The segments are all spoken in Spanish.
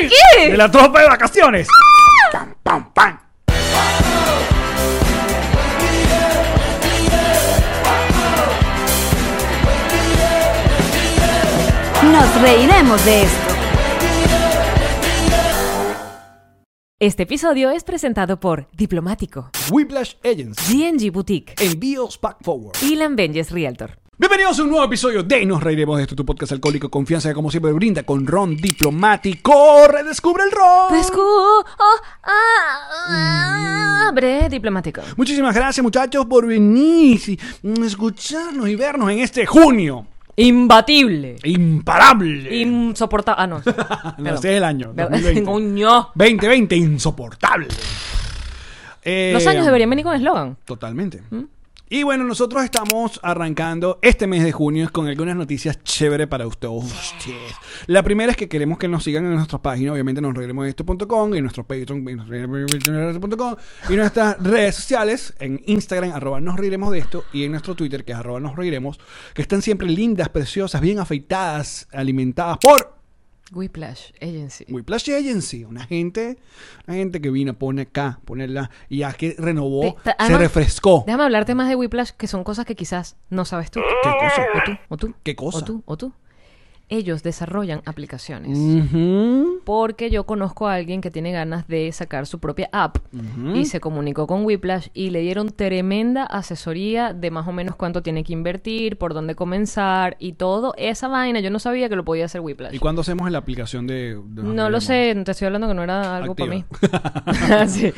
¿De qué? De la tropa de vacaciones. ¡Pam, pam, pam! Nos reiremos de esto. Este episodio es presentado por Diplomático, Whiplash Agency. GNG Boutique Envíos Pack Forward. y Lambenges Realtor. Bienvenidos a un nuevo episodio de Nos Reiremos de esto, tu podcast alcohólico confianza que como siempre brinda con ron diplomático. Redescubre el ron. Descu- ah, abre Diplomático. Muchísimas gracias muchachos por venir y mm, escucharnos y vernos en este junio. Imbatible. Imparable. Insoportable. Ah, no. no, este es el año. Perdón. 2020. Coño. 2020, insoportable. Eh, Los años deberían venir con eslogan. Totalmente. ¿Mm? Y bueno, nosotros estamos arrancando este mes de junio con algunas noticias chéveres para ustedes. La primera es que queremos que nos sigan en nuestra página, obviamente nos reiremos de esto.com, en nuestro Patreon, esto.com, y nuestras redes sociales, en Instagram, arroba nos reiremos de esto, y en nuestro Twitter, que es arroba nos que están siempre lindas, preciosas, bien afeitadas, alimentadas por Whiplash Agency. Whiplash Agency, una gente, una gente que vino, pone acá, ponerla, y ya que renovó, se refrescó. Déjame hablarte más de Whiplash, que son cosas que quizás no sabes tú. ¿Qué cosa? O tú, o tú. ¿Qué cosa? O tú, o tú. Ellos desarrollan aplicaciones. Porque yo conozco a alguien que tiene ganas de sacar su propia app y se comunicó con Whiplash y le dieron tremenda asesoría de más o menos cuánto tiene que invertir, por dónde comenzar y todo. Esa vaina yo no sabía que lo podía hacer Whiplash. ¿Y cuándo hacemos la aplicación de.? de- No lo sé, te estoy hablando que no era algo para mí. Sí.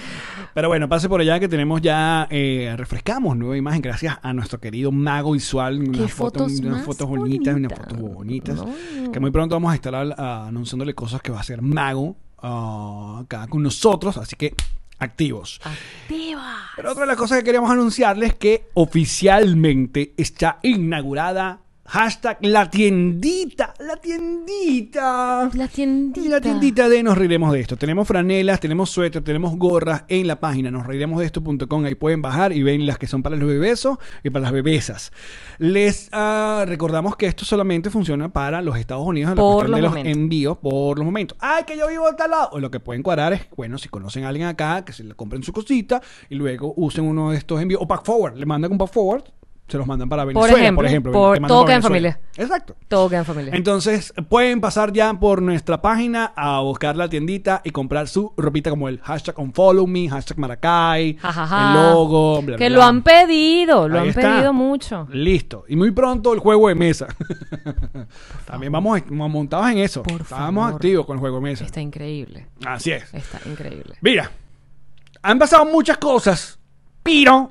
Pero bueno, pase por allá que tenemos ya. eh, refrescamos nueva imagen gracias a nuestro querido mago visual. Unas fotos unas fotos bonitas, unas fotos bonitas. No. Que muy pronto vamos a estar al- a- anunciándole cosas que va a hacer mago ah, acá con nosotros. Así que activos. Activa. Pero otra de las cosas que queríamos anunciarles es que oficialmente está inaugurada hashtag la tiendita, la tiendita. La tiendita. La tiendita de Nos Reiremos de Esto. Tenemos franelas, tenemos suéter, tenemos gorras en la página nosreiremosdeesto.com. Ahí pueden bajar y ven las que son para los bebesos y para las bebesas. Les ah, recordamos que esto solamente funciona para los Estados Unidos en la Por cuestión los de los momentos. envíos por los momentos. ¡Ay, que yo vivo en tal lado! O lo que pueden cuadrar es, bueno, si conocen a alguien acá, que se le compren su cosita y luego usen uno de estos envíos. O pack forward, le mandan un pack forward, se los mandan para Venezuela, ejemplo, por ejemplo. por- mandan todo queda en Venezuela. Exacto. Todo queda en familia. Entonces pueden pasar ya por nuestra página a buscar la tiendita y comprar su ropita como el hashtag unfollowme, hashtag maracay, Ja, ja, ja. el logo, bla, que bla, lo bla. han pedido, lo Ahí han está. pedido mucho. Listo. Y muy pronto el juego de mesa. También vamos montados en eso. Por Estábamos favor. activos con el juego de mesa. Está increíble. Así es. Está increíble. Mira, han pasado muchas cosas, pero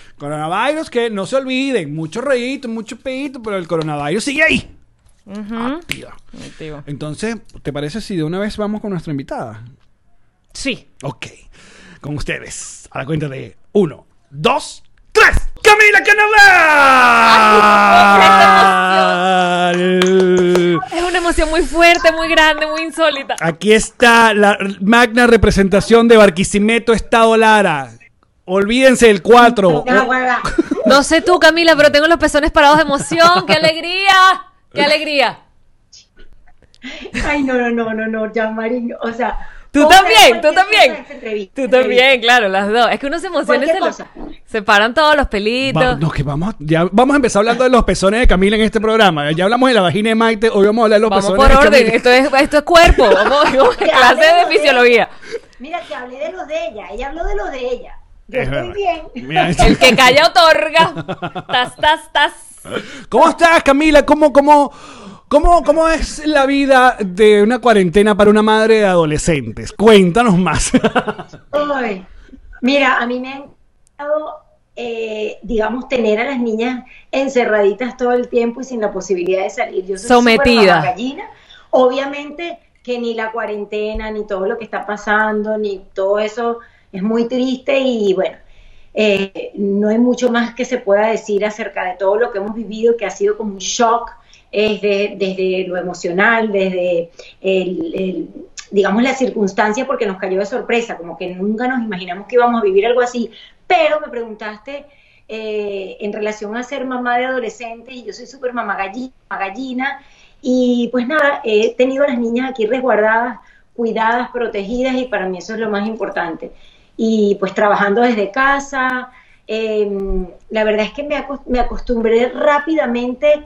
Coronavirus que no se olviden, mucho rollito, mucho pedito, pero el coronavirus sigue ahí. Uh. Activa. Activo. Entonces, ¿te parece si de una vez vamos con nuestra invitada? Sí. Ok. Con ustedes, a la cuenta de uno, dos, tres. ¡Camila Canaval! Es una emoción muy fuerte, muy grande, muy insólita. Aquí está la magna representación de Barquisimeto Estado Lara. Olvídense del 4. No sé tú, Camila, pero tengo los pezones parados de emoción. ¡Qué alegría! ¡Qué alegría! Ay, no, no, no, no, no, Jean-Marie, o sea... Tú también, tú también. Tú también, claro, las dos. Es que uno se emociona. y se lo- cosa. Se paran todos los pelitos. Va- no, que vamos, ya vamos a empezar hablando de los pezones de Camila en este programa. Ya hablamos de la vagina de Maite, hoy vamos a hablar de los Vamos pezones por de orden, Camila. esto es, esto es cuerpo, vamos, vamos, clase de fisiología. Mira, que hablé de los de ella. Ella habló de los de ella. Yo Es estoy verdad. bien. Mira, El que calla otorga. Tas, tas, tas. ¿Cómo estás, Camila? ¿Cómo, cómo, cómo, ¿Cómo es la vida de una cuarentena para una madre de adolescentes? Cuéntanos más. Ay, mira, a mí me ha encantado, eh, digamos, tener a las niñas encerraditas todo el tiempo y sin la posibilidad de salir. Yo soy Sometida. mamagallina. Obviamente que ni la cuarentena, ni todo lo que está pasando, ni todo eso es muy triste y bueno, eh, no hay mucho más que se pueda decir acerca de todo lo que hemos vivido, que ha sido como un shock es de- desde lo emocional, desde el, digamos la circunstancia, porque nos cayó de sorpresa, como que nunca nos imaginamos que íbamos a vivir algo así. Pero me preguntaste eh, en relación a ser mamá de adolescentes, y yo soy súper mamá galli- mamá gallina, y pues nada, he tenido a las niñas aquí resguardadas, cuidadas, protegidas, y para mí eso es lo más importante. Y pues trabajando desde casa, eh, la verdad es que me, me acostumbré rápidamente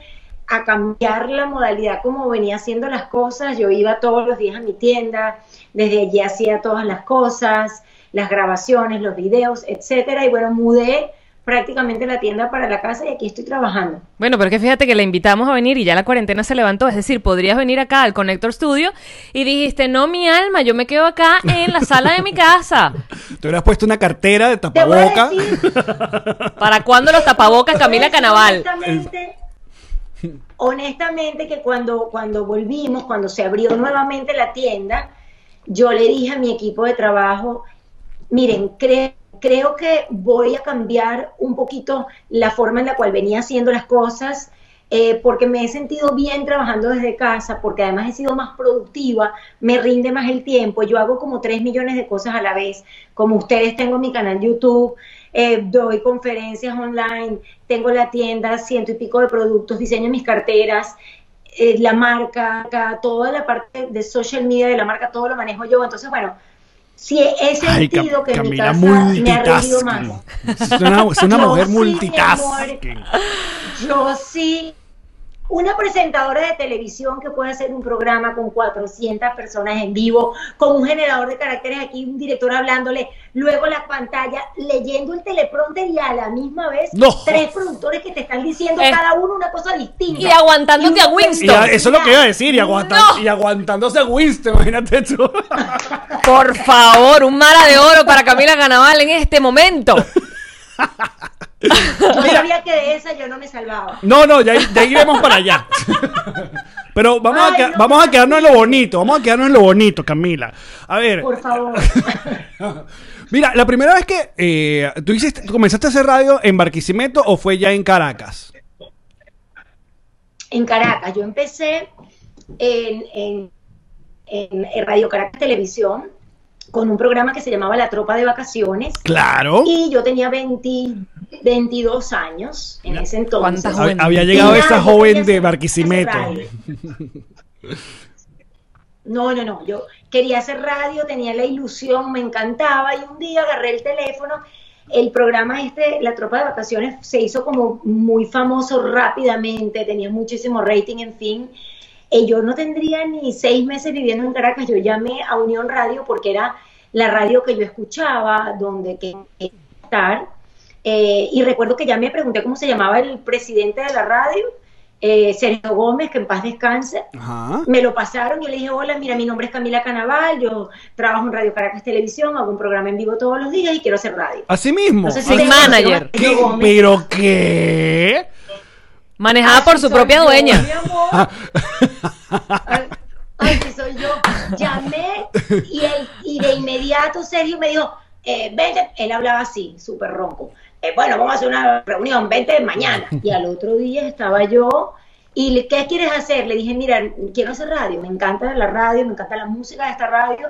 a cambiar la modalidad como venía haciendo las cosas. Yo iba todos los días a mi tienda, desde allí hacía todas las cosas, las grabaciones, los videos, etcétera. Y bueno, mudé prácticamente la tienda para la casa y aquí estoy trabajando. Bueno, pero es que fíjate que la invitamos a venir y ya la cuarentena se levantó. Es decir, podrías venir acá al Connector Studio y dijiste, no, mi alma, yo me quedo acá en la sala de mi casa. Te hubieras puesto una cartera de Te voy a tapaboca. decir ¿Para cuándo los tapabocas, Camila Canaval? Honestamente, honestamente que cuando, cuando volvimos, cuando se abrió nuevamente la tienda, yo le dije a mi equipo de trabajo, miren, cre- creo que voy a cambiar un poquito la forma en la cual venía haciendo las cosas. eh, porque me he sentido bien trabajando desde casa, porque además he sido más productiva, me rinde más el tiempo, yo hago como 3 millones de cosas a la vez, como ustedes tengo mi canal YouTube, eh, doy conferencias online, tengo la tienda, ciento y pico de productos, diseño mis carteras, eh, la marca, toda la parte de social media de la marca, todo lo manejo yo. Entonces, bueno, si he sentido que en mi casa me ha más. Es una, es una mujer multitasking. Yo sí, una presentadora de televisión que puede hacer un programa con 400 personas en vivo, con un generador de caracteres aquí, un director hablándole, luego la pantalla, leyendo el teleprompter y a la misma vez No. tres productores que te están diciendo Eh. cada uno una cosa distinta. Y aguantándote a Winston. Y a- eso es lo que iba a decir, y, No. y aguantándose a Winston, imagínate tú. Por favor, un mara de oro para Camila Canaval en este momento. Yo sabía que de esa yo no me salvaba. No, no, ya, ya iremos para allá. Pero vamos, a, Ay, queda- no, vamos a no, quedarnos en lo bonito, vamos a quedarnos en lo bonito, Camila. A ver, Por favor. mira, la primera vez que eh, tú hiciste, comenzaste a hacer radio en Barquisimeto o fue ya en Caracas. en Caracas. Yo empecé en- en Radio Caracas Televisión con un programa que se llamaba La Tropa de Vacaciones. Claro. Y yo tenía 20 22 años en ese entonces. ¿Cuántas Hab- juventud. Había llegado Y esa joven de Barquisimeto. No, no, no. Yo quería hacer radio, tenía la ilusión, me encantaba y un día agarré el teléfono. El programa este, La Tropa de Vacaciones, se hizo como muy famoso rápidamente, tenía muchísimo rating, en fin. Eh, yo no tendría ni seis meses viviendo en Caracas. Yo llamé a Unión Radio porque era la radio que yo escuchaba, donde quería estar. Eh, y recuerdo que ya me pregunté cómo se llamaba el presidente de la radio, eh, Sergio Gómez, que en paz descanse. Ajá. Me lo pasaron, yo le dije, hola, mira, mi nombre es Camila Canaval, yo trabajo en Radio Caracas Televisión, hago un programa en vivo todos los días y quiero hacer radio. Así mismo. Entonces, manager. ¿Qué? ¿Pero qué? Manejada por su propia yo, dueña. mi amor. Ay, sí soy yo. Llamé y, él- y de inmediato Sergio me dijo, eh, vente, él hablaba así, súper ronco. "Eh, bueno, vamos a hacer una reunión, vente mañana. Y al otro día estaba yo y le, ¿qué quieres hacer? Le dije, mira, quiero hacer radio, me encanta la radio, me encanta la música de esta radio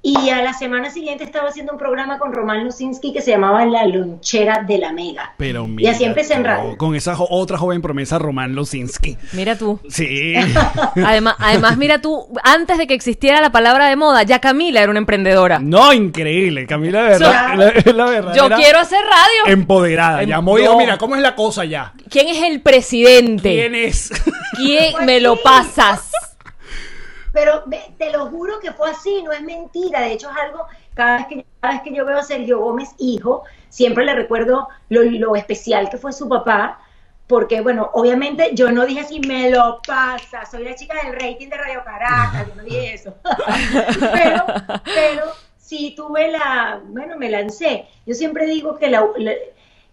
Y a la semana siguiente estaba haciendo un programa con Román Lusinski que se llamaba La Lonchera de la Mega. Pero y mira así empecé en radio. Con esa jo- otra joven promesa, Román Losinski. Mira tú. Sí. Además, además, mira tú, antes de que existiera la palabra de moda, ya Camila era una emprendedora. no, increíble. Camila, de verdad, So- la, la verdad. Yo quiero hacer radio. Empoderada. Em- Llamó y dijo, no. mira, ¿cómo es la cosa ya? ¿Quién es el presidente? ¿Quién es? ¿Quién me lo pasas? Pero te lo juro que fue así, no es mentira. De hecho, es algo, cada vez que, cada vez que yo veo a Sergio Gómez, hijo, siempre le recuerdo lo, lo especial que fue su papá. Porque, bueno, obviamente yo no dije así, me lo pasa, soy la chica del rating de Radio Caracas, yo no dije eso. pero, pero sí tuve la, bueno, me lancé. Yo siempre digo que la, la,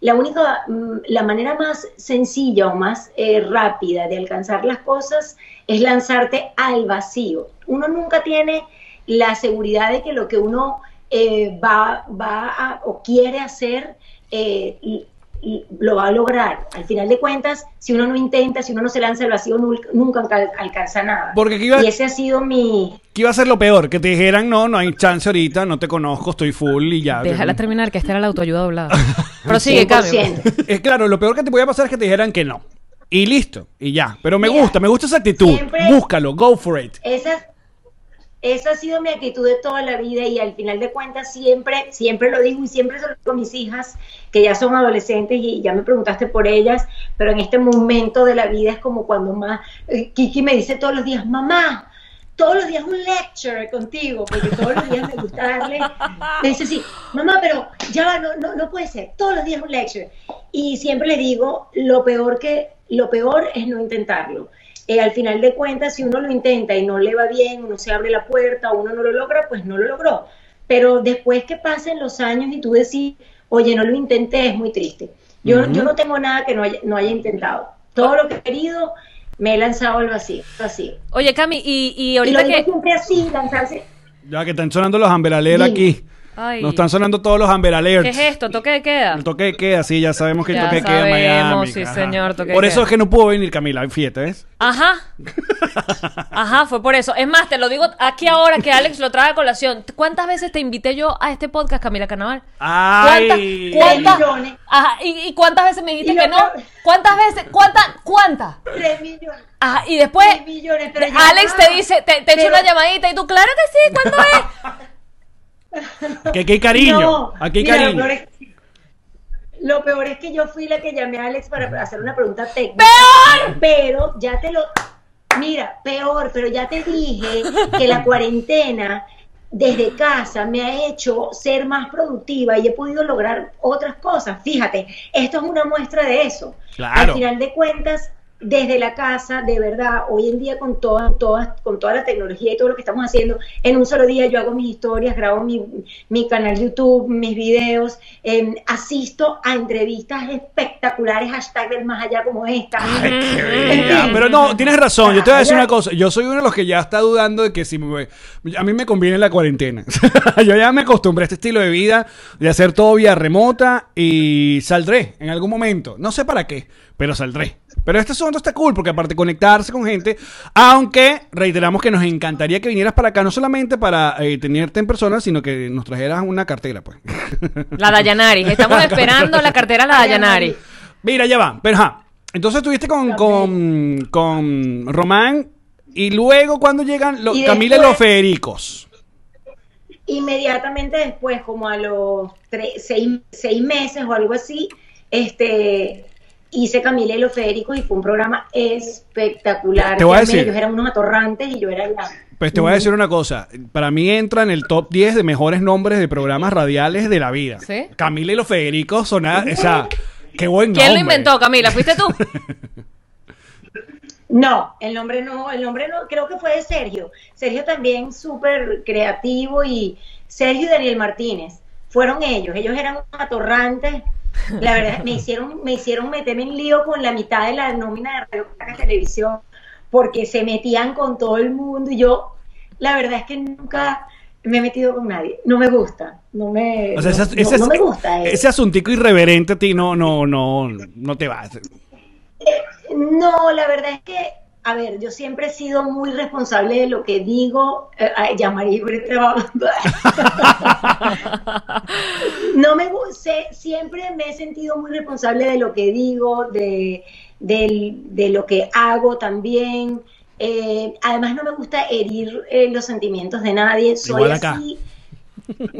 la única, mm, la manera más sencilla o más eh, rápida de alcanzar las cosas es lanzarte al vacío. Uno nunca tiene la seguridad de que lo que uno eh, va, va a, o quiere hacer eh, y- lo va a lograr. Al final de cuentas, si uno no intenta, si uno no se lanza al vacío, nunca, nunca alca- alcanza nada. Porque iba- Y ese ha sido mi... ¿Qué iba a ser lo peor? Que te dijeran, no, no hay chance ahorita, no te conozco, estoy full y ya. Déjala terminar, que esta era la autoayuda doblada. Pero sigue, Cami. 100%. Es claro, lo peor que te podía pasar es que te dijeran que no. Y listo, y ya. Pero me Mira, gusta, me gusta esa actitud. siempre- Búscalo, go for it. Esa, esa ha sido mi actitud de toda la vida y al final de cuentas siempre, siempre lo digo y siempre se lo digo a mis hijas que ya son adolescentes y ya me preguntaste por ellas, pero en este momento de la vida es como cuando más, eh, Kiki me dice todos los días, mamá, todos los días un lecture contigo, porque todos los días me gusta darle, me dice sí, mamá, pero ya no, no, no puede ser, todos los días un lecture. Y siempre le digo, lo peor que, lo peor es no intentarlo. Eh, al final de cuentas, si uno lo intenta y no le va bien, uno se abre la puerta, uno no lo logra, pues no lo logró. Pero después que pasen los años y tú decís, oye, no lo intenté, es muy triste. Yo, Ujú. yo no tengo nada que no haya, no haya intentado. Todo lo que he querido, me he lanzado al vacío. vacío. Oye, Cami, y, y Y lo ahorita digo que... siempre así, lanzarse. Ya que están sonando los Amber Alert Dime. aquí. Ay. Nos están sonando todos los Amber Alerts. ¿Qué es esto? ¿Toque de queda? El toque de queda, sí, ya sabemos que el toque de queda en Miami. sí, ajá. señor, toque de Por eso queda. es que no pudo venir Camila, en fiesta, ¿ves? Ajá. Ajá, fue por eso. Es más, te lo digo aquí ahora que Alex lo trae a colación. ¿Cuántas veces te invité yo a este podcast, Camila Carnaval? Ay. ¿Cuántas? ¿Cuántas? millones. Ajá, ¿y, y cuántas veces me dijiste que no? ¿Cuántas veces? ¿Cuántas? ¿Cuántas? Tres millones. Ajá, y después Tres millones, Alex te dice, te, te echa una llamadita y tú, claro que sí, ¿cuándo es? Que aquí hay cariño. No, aquí hay mira, Lo cariño. peor, es, lo peor es que yo fui la que llamé a Alex para hacer una pregunta técnica. Pero ya te lo. Mira, peor, pero ya te dije que la cuarentena desde casa me ha hecho ser más productiva y he podido lograr otras cosas. Fíjate, esto es una muestra de eso. Claro. Al final de cuentas, desde la casa, de verdad, hoy en día con toda, toda, con toda la tecnología y todo lo que estamos haciendo, en un solo día yo hago mis historias, grabo mi, mi canal YouTube, mis videos, em, asisto a entrevistas espectaculares, hashtag del más allá como esta. Ay, qué En bella. fin. Pero no, tienes razón. Yo te voy a decir una cosa. Yo soy uno de los que ya está dudando de que si me- a mí me conviene la cuarentena. Yo ya me acostumbré a este estilo de vida, de hacer todo vía remota y saldré en algún momento. No sé para qué, pero saldré. Pero este asunto está cool porque aparte de conectarse con gente, aunque reiteramos que nos encantaría que vinieras para acá, no solamente para eh, tenerte en persona, sino que nos trajeras una cartera, pues. La Dayanari. Estamos esperando la cartera de la Dayanari. Mira, ya va. Pero ajá. Entonces estuviste con, con, con Román y luego cuando llegan los, Y Camila y después- los Federicos. Inmediatamente después, como a los tres, seis, seis meses o algo así, este hice Camila y los Federicos y fue un programa espectacular. Te voy a decir- Ellos eran unos atorrantes y yo era la... Pues te voy a decir una cosa. Para mí entra en el top 10 de mejores nombres de programas radiales de la vida. ¿Sí? Camila y los Federicos son... O sea, qué buen ¿Quién lo nombre. inventó, Camila? ¿Fuiste tú? No, el nombre no, el nombre no, creo que fue de Sergio. Sergio también súper creativo y Sergio y Daniel Martínez. Fueron ellos, ellos eran unos atorrantes. La verdad, me hicieron, me hicieron meterme en lío con la mitad de la nómina de Radio Caracas Televisión, porque se metían con todo el mundo y yo, la verdad es que nunca me he metido con nadie. No me gusta, no me, O sea, no, ese, no- ese- no me gusta. eso. ese asuntico irreverente a ti no, no, no, no te va. No, la verdad es que a ver, yo siempre he sido muy responsable de lo que digo. Eh, ay, ya María no me gusta, siempre me he sentido muy responsable de lo que digo, de, del- de lo que hago también. Eh, además, no me gusta herir eh, los sentimientos de nadie. Soy Igual acá. así.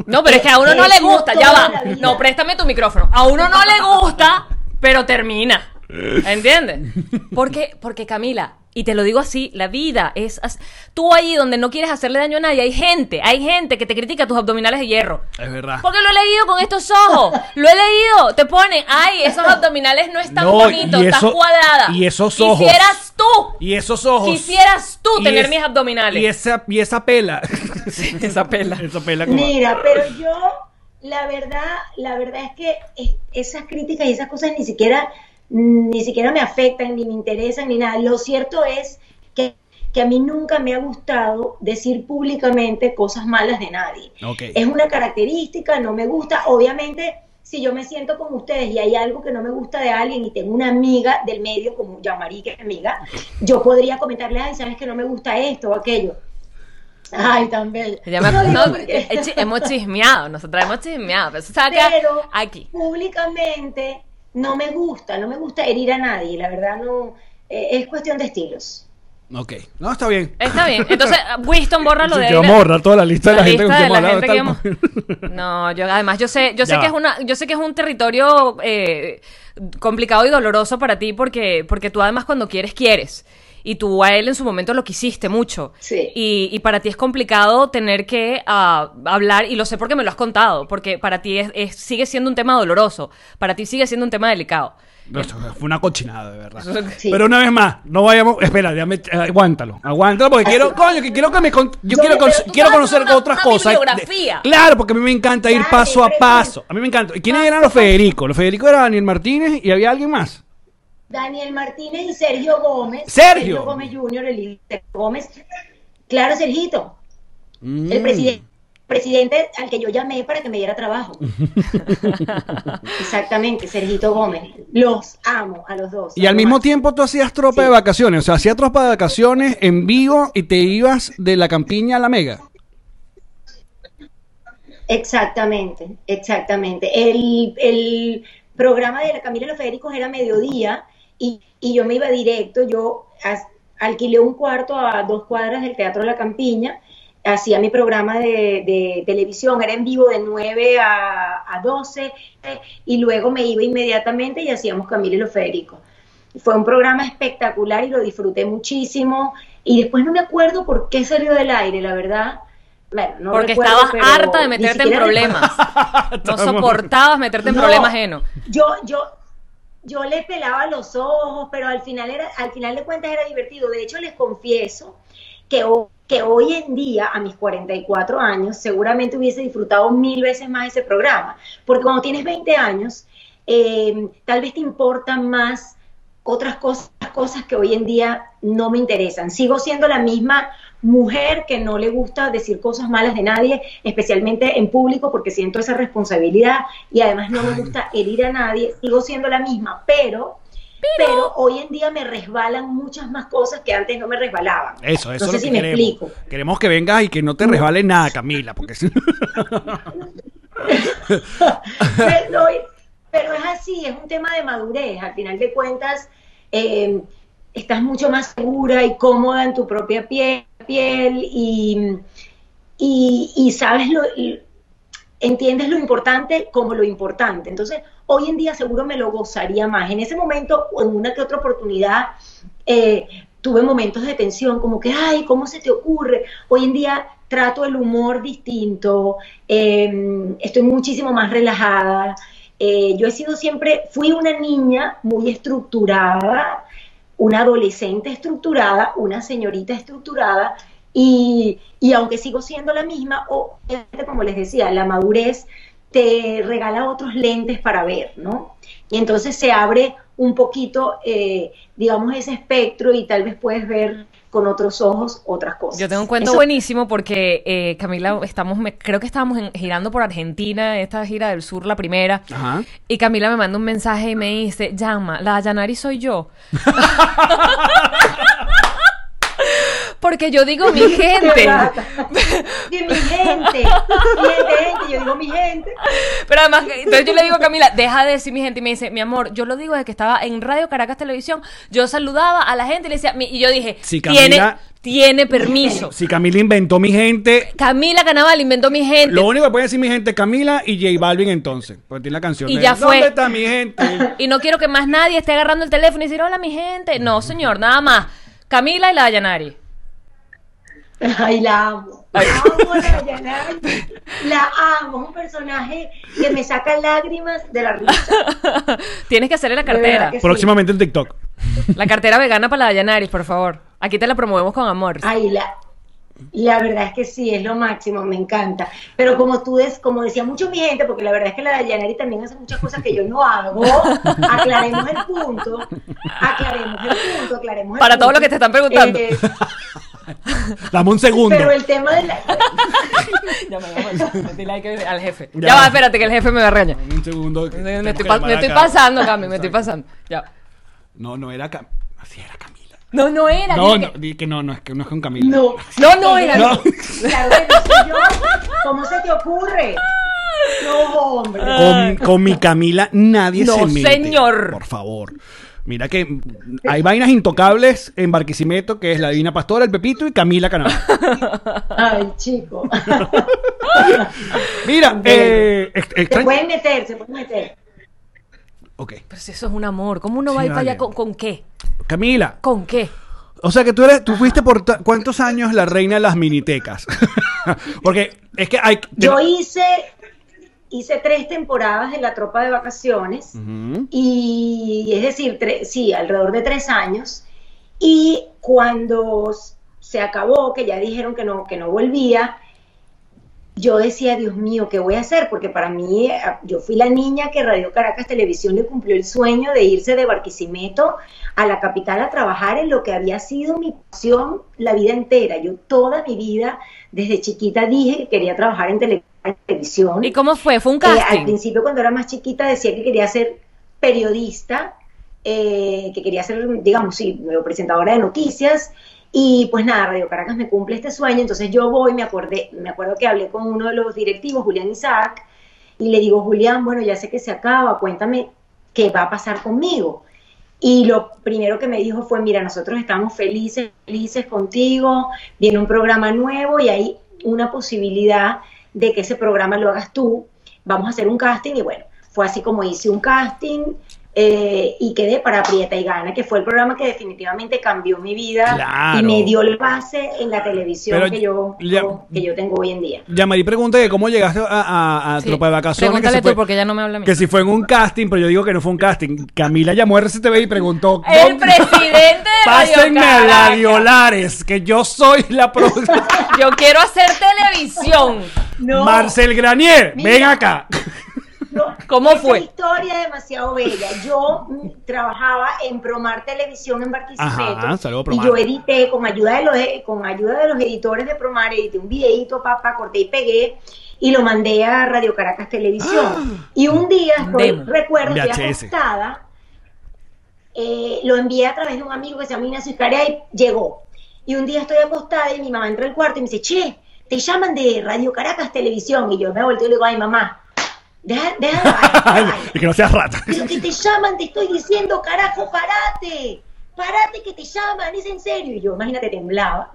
No, pero es que a uno no le gusta, ya va. No, préstame tu micrófono. A uno no le gusta, pero termina. ¿Entiendes? Porque, porque Camila, y te lo digo así, la vida es as- tú ahí donde no quieres hacerle daño a nadie, hay gente, hay gente que te critica tus abdominales de hierro. Es verdad. Porque lo he leído con estos ojos. Lo he leído. Te ponen, ay, esos abdominales no están No, bonitos, estás cuadrada. y esos ojos. Quisieras tú. Y esos ojos. Quisieras tú tener es- mis abdominales. Y esa, y esa pela. esa pela. esa pela como. Mira, pero yo, la verdad, la verdad es que es- esas críticas y esas cosas ni siquiera, ni siquiera me afectan, ni me interesan, ni nada. Lo cierto es que, que a mí nunca me ha gustado decir públicamente cosas malas de nadie. Es una característica, no me gusta. Obviamente, si yo me siento con ustedes y hay algo que no me gusta de alguien y tengo una amiga del medio, como Yamari, que es amiga, yo podría comentarle, ay, sabes que no me gusta esto o aquello. Ay, tan bella. Ya me- No, no, porque- hemos chismeado, nosotros hemos chismeado. Pero, pero aquí. públicamente no me gusta, no me gusta herir a nadie, la verdad no, eh, es cuestión de estilos. Ok. No, está bien. Está bien. Entonces, Winston, borra lo de ahí. vamos a borrar toda la lista de la, gente de hemos la hablado. gente que hemos- No, yo además yo sé, yo sé que es una, yo sé que es un territorio eh, complicado y doloroso para ti porque, porque tú además cuando quieres quieres. Y tú a él en su momento lo quisiste mucho. Sí. Y, y para ti es complicado tener que ah, hablar, y lo sé porque me lo has contado, porque para ti es, es- sigue siendo un tema doloroso, para ti sigue siendo un tema delicado. No, fue una cochinada, de verdad. Sí. Pero una vez más, no vayamos. Espera, ya me- aguántalo. Aguántalo porque quiero, coño, que quiero que me. con- yo Yo quiero, con- quiero conocer una- otras una cosas. De- claro, porque a mí me encanta ir Dale, paso a paso. A mí me encanta. ¿Y quiénes eran los Federico? Los Federico era Daniel Martínez y había alguien más. Daniel Martínez y Sergio Gómez. Sergio. Gómez Jr., el Gómez. Claro, Sergito, Mm. el presidente, presidente al que yo llamé para que me diera trabajo. Exactamente, Sergito Gómez. Los amo a los dos. Y al mismo más. tiempo tú hacías tropa de vacaciones. O sea, hacías tropa de vacaciones en vivo y te ibas de la campiña a la mega. Exactamente, exactamente. El, el programa de la Camila y los Federicos era mediodía y, y yo me iba directo. Yo as- alquilé un cuarto a dos cuadras del Teatro La Campiña, hacía mi programa de, de televisión, era en vivo de 9 a, a 12 eh, y luego me iba inmediatamente y hacíamos Camila y los Federicos. Fue un programa espectacular y lo disfruté muchísimo. Y después no me acuerdo por qué salió del aire, la verdad. Bueno, no porque recuerdo, estabas harta de meterte en problemas. No soportabas meterte en No. problemas ajenos. Yo, yo, yo le pelaba los ojos, pero al final era, al final de cuentas era divertido. De hecho, les confieso que, que hoy en día, a mis 44 años, seguramente hubiese disfrutado mil veces más ese programa. Porque cuando tienes 20 años, eh, tal vez te importan más otras cosas, cosas que hoy en día no me interesan. Sigo siendo la misma mujer que no le gusta decir cosas malas de nadie, especialmente en público, porque siento esa responsabilidad y además no me gusta herir a nadie. Sigo siendo la misma, pero, pero, hoy en día me resbalan muchas más cosas que antes no me resbalaban. Eso, eso no es sé lo si que me queremos. explico. Queremos que vengas y que no te resbale nada, Camila, porque si pero, no, pero es así, es un tema de madurez. Al final de cuentas, eh, estás mucho más segura y cómoda en tu propia piel, piel y, y, sabes lo, entiendes lo importante como lo importante. Entonces, hoy en día seguro me lo gozaría más. En ese momento, o en una que otra oportunidad, eh, tuve momentos de tensión, como que, ay, ¿cómo se te ocurre? Hoy en día trato el humor distinto, eh, estoy muchísimo más relajada. Eh, yo he sido siempre, fui una niña muy estructurada, una adolescente estructurada, una señorita estructurada, y, y aunque sigo siendo la misma, o como les decía, la madurez te regala otros lentes para ver, ¿no? Y entonces se abre un poquito, eh, digamos, ese espectro y tal vez puedes ver con otros ojos otras cosas. Yo tengo un cuento Eso- buenísimo porque eh, Camila, estamos, me- creo que estábamos en- girando por Argentina, esta gira del sur, la primera. Ajá. Y Camila me manda un mensaje y me dice, llama, la Yanari soy yo. que yo digo mi gente. De mi gente. Mi gente, yo digo mi gente. Pero además, entonces yo le digo a Camila, deja de decir mi gente. Y me dice, mi amor, yo lo digo desde que estaba en Radio Caracas Televisión. Yo saludaba a la gente y le decía, mi- y yo dije, tiene, Camila- tiene permiso. Si Camila inventó mi gente, Camila Canaval inventó mi gente. lo único que puede decir mi gente es Camila y J Balvin entonces. Porque tiene la canción. Y de, ya fue. ¿Dónde está mi gente? Y no quiero que más nadie esté agarrando el teléfono y decir, hola, mi gente. No, señor, nada más. Camila y la Dayanari. Ay, la amo. La amo a la Yanari. La amo. Es un personaje que me saca lágrimas de la risa. Tienes que hacerle la cartera. que sí. Próximamente en TikTok. La cartera vegana para la Dayanari, por favor. Aquí te la promovemos con amor. Ay, la, la verdad es que sí, es lo máximo, me encanta. Pero como tú, des, como decía mucho mi gente, porque la verdad es que la Dayanari también hace muchas cosas que yo no hago, aclaremos el punto, aclaremos el punto, aclaremos el Para todo punto. lo que te están preguntando. Eh, Dame un segundo. pero el tema de la... Ya me dile ahí que- al jefe. Ya Ya, va. espérate que el jefe me va a regañar. Dame un segundo. que Me, estoy, que pa- llamar me estoy acá. pasando, Cami, me estoy pasando. Ya. No, no era Camila. Así era Camila. No, no era. No, no, di que no, no es que no es con Camila. No, No, no era. No. que no. ¿Cómo se te ocurre? No, hombre. Con, con mi Camila nadie No, se mete. señor. Por favor. Mira que mm, hay vainas intocables en Barquisimeto, que es la Divina Pastora, el Pepito y Camila Canaval. Ay, chico. Mira, eh, Se pueden meter, se pueden meter. Ok. Pero si eso es un amor. ¿Cómo uno va a ir para allá con, con qué? Camila, ¿Con qué? o sea que tú eres, tú fuiste por cuántos años la reina de las minitecas. Porque es que hay. Yo hice, hice tres temporadas de la tropa de vacaciones y es decir, sí, alrededor de tres años. Y cuando se acabó, que ya dijeron que no, que no volvía, yo decía, Dios mío, ¿qué voy a hacer? Porque para mí, yo fui la niña que Radio Caracas Televisión le cumplió el sueño de irse de Barquisimeto a la capital a trabajar en lo que había sido mi pasión la vida entera. Yo toda mi vida, desde chiquita, dije que quería trabajar en tele- en televisión. ¿Y cómo fue? ¿Fue un Eh, al casting? principio, cuando era más chiquita, decía que quería ser periodista, eh, que quería ser, digamos, sí, presentadora de noticias. Y pues nada, Radio Caracas me cumple este sueño. Entonces yo voy, me acordé, me acuerdo que hablé con uno de los directivos, Julián Isaac, y le digo, Julián, bueno, ya sé que se acaba, cuéntame qué va a pasar conmigo. Y lo primero que me dijo fue, mira, nosotros estamos felices, felices contigo, viene un programa nuevo y hay una posibilidad de que ese programa lo hagas tú. Vamos a hacer un casting y bueno, fue así como hice un casting eh, y quedé para Prieta y Gana, que fue el programa que definitivamente cambió mi vida Claro. y me dio la base en la televisión Pero que, yo, ya- que yo tengo hoy en día. Yamari pregunta que cómo llegaste a, a- a Sí. Tropa de Vacaciones. que Pregúntale se fue- tú porque ella no me habla a mí. Que si fue en un casting, pero yo digo que no fue un casting. Camila llamó a RCTV y preguntó. El ¿dónde- presidente de Pásenme a Caracas. Radio Lares, que yo soy la próxima. Yo quiero hacer televisión. No, Marcel Granier, Mira. ven acá. No, ¿Cómo esa fue? historia demasiado bella. Yo trabajaba en Promar Televisión en Barquisimeto. Ajá, saludo a y Promar. yo edité con ayuda de los con ayuda de los editores de Promar, edité un videito, papá, corté y pegué y lo mandé a Radio Caracas Televisión. Y un día estoy, recuerdo, VHS. acostada, eh, lo envié a través de un amigo que se llama Ignacio Iscaria y llegó. Y un día estoy acostada y mi mamá entra al cuarto y me dice, che, te llaman de Radio Caracas Televisión. Y yo me volteo y le digo, ay mamá, deja, deja la vaina, y que no seas rata. pero que te llaman, te estoy diciendo, carajo, parate, parate que te llaman, es en serio. Y yo, imagínate, temblaba.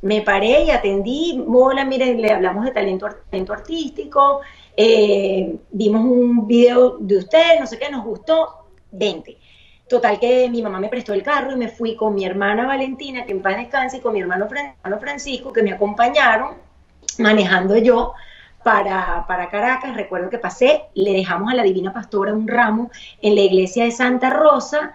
Me paré y atendí, hola, miren, le hablamos de talento, talento artístico, eh, vimos un video de usted, no sé qué, nos gustó, vente. Total que mi mamá me prestó el carro y me fui con mi hermana Valentina, que en paz descanse, y con mi hermano, Fran- hermano Francisco, que me acompañaron manejando yo para, para Caracas. Recuerdo que pasé, le dejamos a la Divina Pastora un ramo en la iglesia de Santa Rosa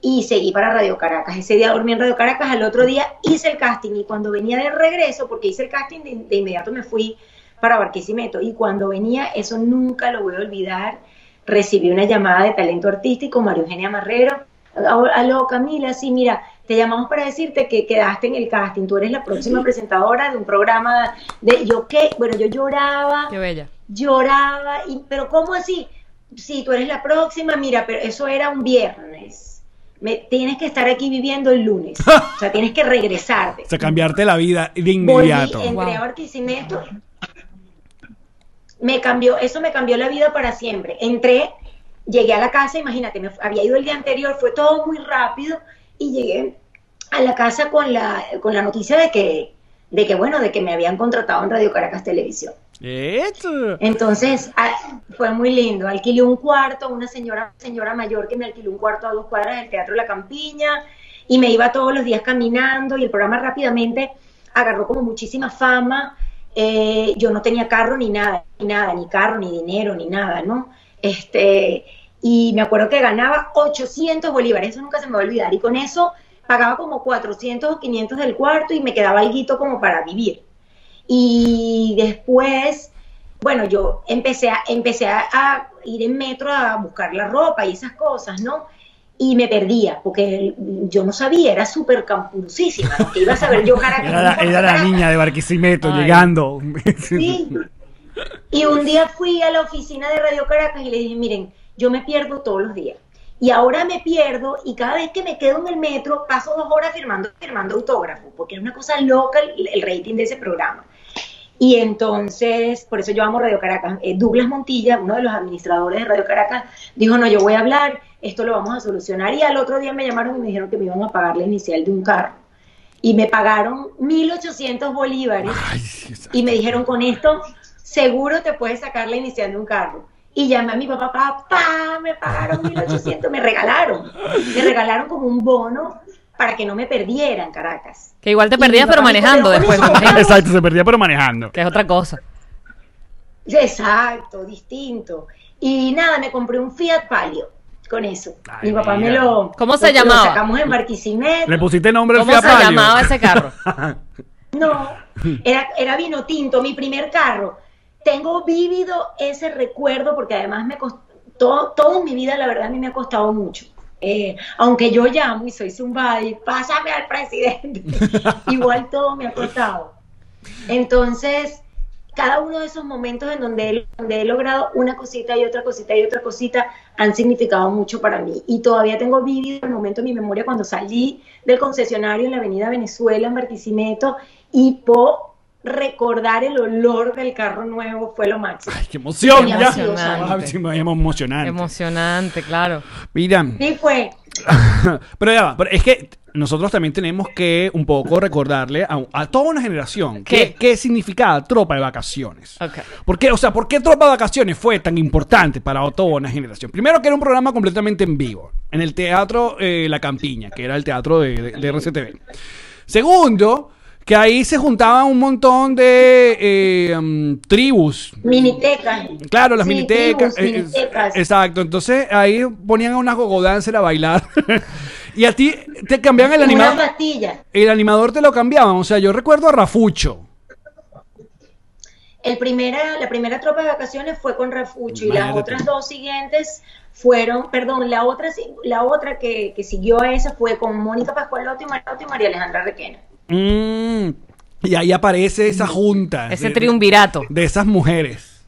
y seguí para Radio Caracas. Ese día dormí en Radio Caracas, al otro día hice el casting y cuando venía de regreso, porque hice el casting, de, de inmediato me fui para Barquisimeto y cuando venía, eso nunca lo voy a olvidar, recibí una llamada de talento artístico, María Eugenia Marrero. Aló, Camila, sí, mira, te llamamos para decirte que quedaste en el casting, tú eres la próxima presentadora de un programa de yo qué, bueno, yo lloraba, Qué bella. lloraba, y, pero ¿cómo así? Sí, tú eres la próxima, mira, pero eso era un viernes. me, tienes que estar aquí viviendo el lunes. o sea, tienes que regresarte. O sea, cambiarte la vida de Volví, inmediato. entré Wow. a Barquisimeto. Me cambió, eso me cambió la vida para siempre. Entré, llegué a la casa, imagínate, me había ido el día anterior, fue todo muy rápido y llegué a la casa con la, con la noticia de que, de que, bueno, de que me habían contratado en Radio Caracas Televisión. Entonces fue muy lindo. Alquilé un cuarto, una señora, señora mayor que me alquiló un cuarto a dos cuadras del Teatro La Campiña y me iba todos los días caminando y el programa rápidamente agarró como muchísima fama. Eh, yo no tenía carro ni nada, ni nada, ni carro, ni dinero, ni nada, ¿no? Este, y me acuerdo que ganaba 800 bolívares, eso nunca se me va a olvidar. Y con eso pagaba como 400 o 500 del cuarto y me quedaba algo como para vivir. Y después, bueno, yo empecé a, empecé a, a ir en metro a buscar la ropa y esas cosas, ¿no? Y me perdía, porque yo no sabía, era súper campusísima, ¿no? que iba a saber yo Caracas. Era la, era la niña de Barquisimeto Ay. llegando. Sí. Y un día fui a la oficina de Radio Caracas y le dije, miren, yo me pierdo todos los días. Y ahora me pierdo y cada vez que me quedo en el metro paso dos horas firmando, firmando autógrafos, porque es una cosa loca el, el rating de ese programa. Y entonces, por eso yo amo Radio Caracas. Eh, Douglas Montilla, uno de los administradores de Radio Caracas, dijo, no, yo voy a hablar, esto lo vamos a solucionar. Y al otro día me llamaron y me dijeron que me iban a pagar la inicial de un carro. Y me pagaron 1.800 bolívares Ay, y me dijeron con esto seguro te puedes sacar la inicial de un carro y llamé a mi papá papá me pagaron 1800 me regalaron me regalaron como un bono para que no me perdiera en Caracas Que igual te perdías, pero dijo, manejando "Pero después. Exacto, se perdía pero manejando. Que es otra cosa. exacto distinto y nada me compré un Fiat Palio con eso Ay, mi papá me lo ¿Cómo se lo- llamaba? lo sacamos en Barquisimeto Le pusiste nombre al ¿Cómo Fiat se Palio. llamaba ese carro? No, era, era vino tinto, mi primer carro. Tengo vívido ese recuerdo porque además me costó, toda mi vida, la verdad, a mí me ha costado mucho. Eh, aunque yo llamo y soy zumba y pásame al presidente, igual todo me ha costado. Entonces, cada uno de esos momentos en donde he, donde he logrado una cosita y otra cosita y otra cosita han significado mucho para mí. Y todavía tengo vívido el momento en mi memoria cuando salí del concesionario en la avenida Venezuela, en Barquisimeto, y puedo recordar el olor del carro nuevo, fue lo máximo. Ay, qué emoción. ya. Emocionante. Ay, llama emocionante. Emocionante, claro. Mira, Sí fue. pero ya va, pero es que nosotros también tenemos que un poco recordarle a, a toda una generación ¿Qué? qué, qué significaba tropa de vacaciones. Ok. ¿Por qué? O sea, ¿por qué Tropa de Vacaciones fue tan importante para toda una generación? Primero que era un programa completamente en vivo, en el Teatro eh, La Campiña, que era el teatro de, de- de RCTV. Segundo, que ahí se juntaban un montón de eh, mm, tribus. Minitecas. Claro, las Sí, minitecas. tribus, eh, eh, minitecas. exacto, entonces ahí ponían a una gogodancer a bailar. y a ti te cambiaban el animador. El animador te lo cambiaban. O sea, yo recuerdo a Rafucho. El primera, la primera tropa de vacaciones fue con Refucho y las otras dos siguientes fueron, perdón, la otra, la otra que, que siguió a esa fue con Mónica Pascualotti y María Alejandra Requena. Mm, y ahí aparece esa junta. Ese de- triunvirato. De esas mujeres.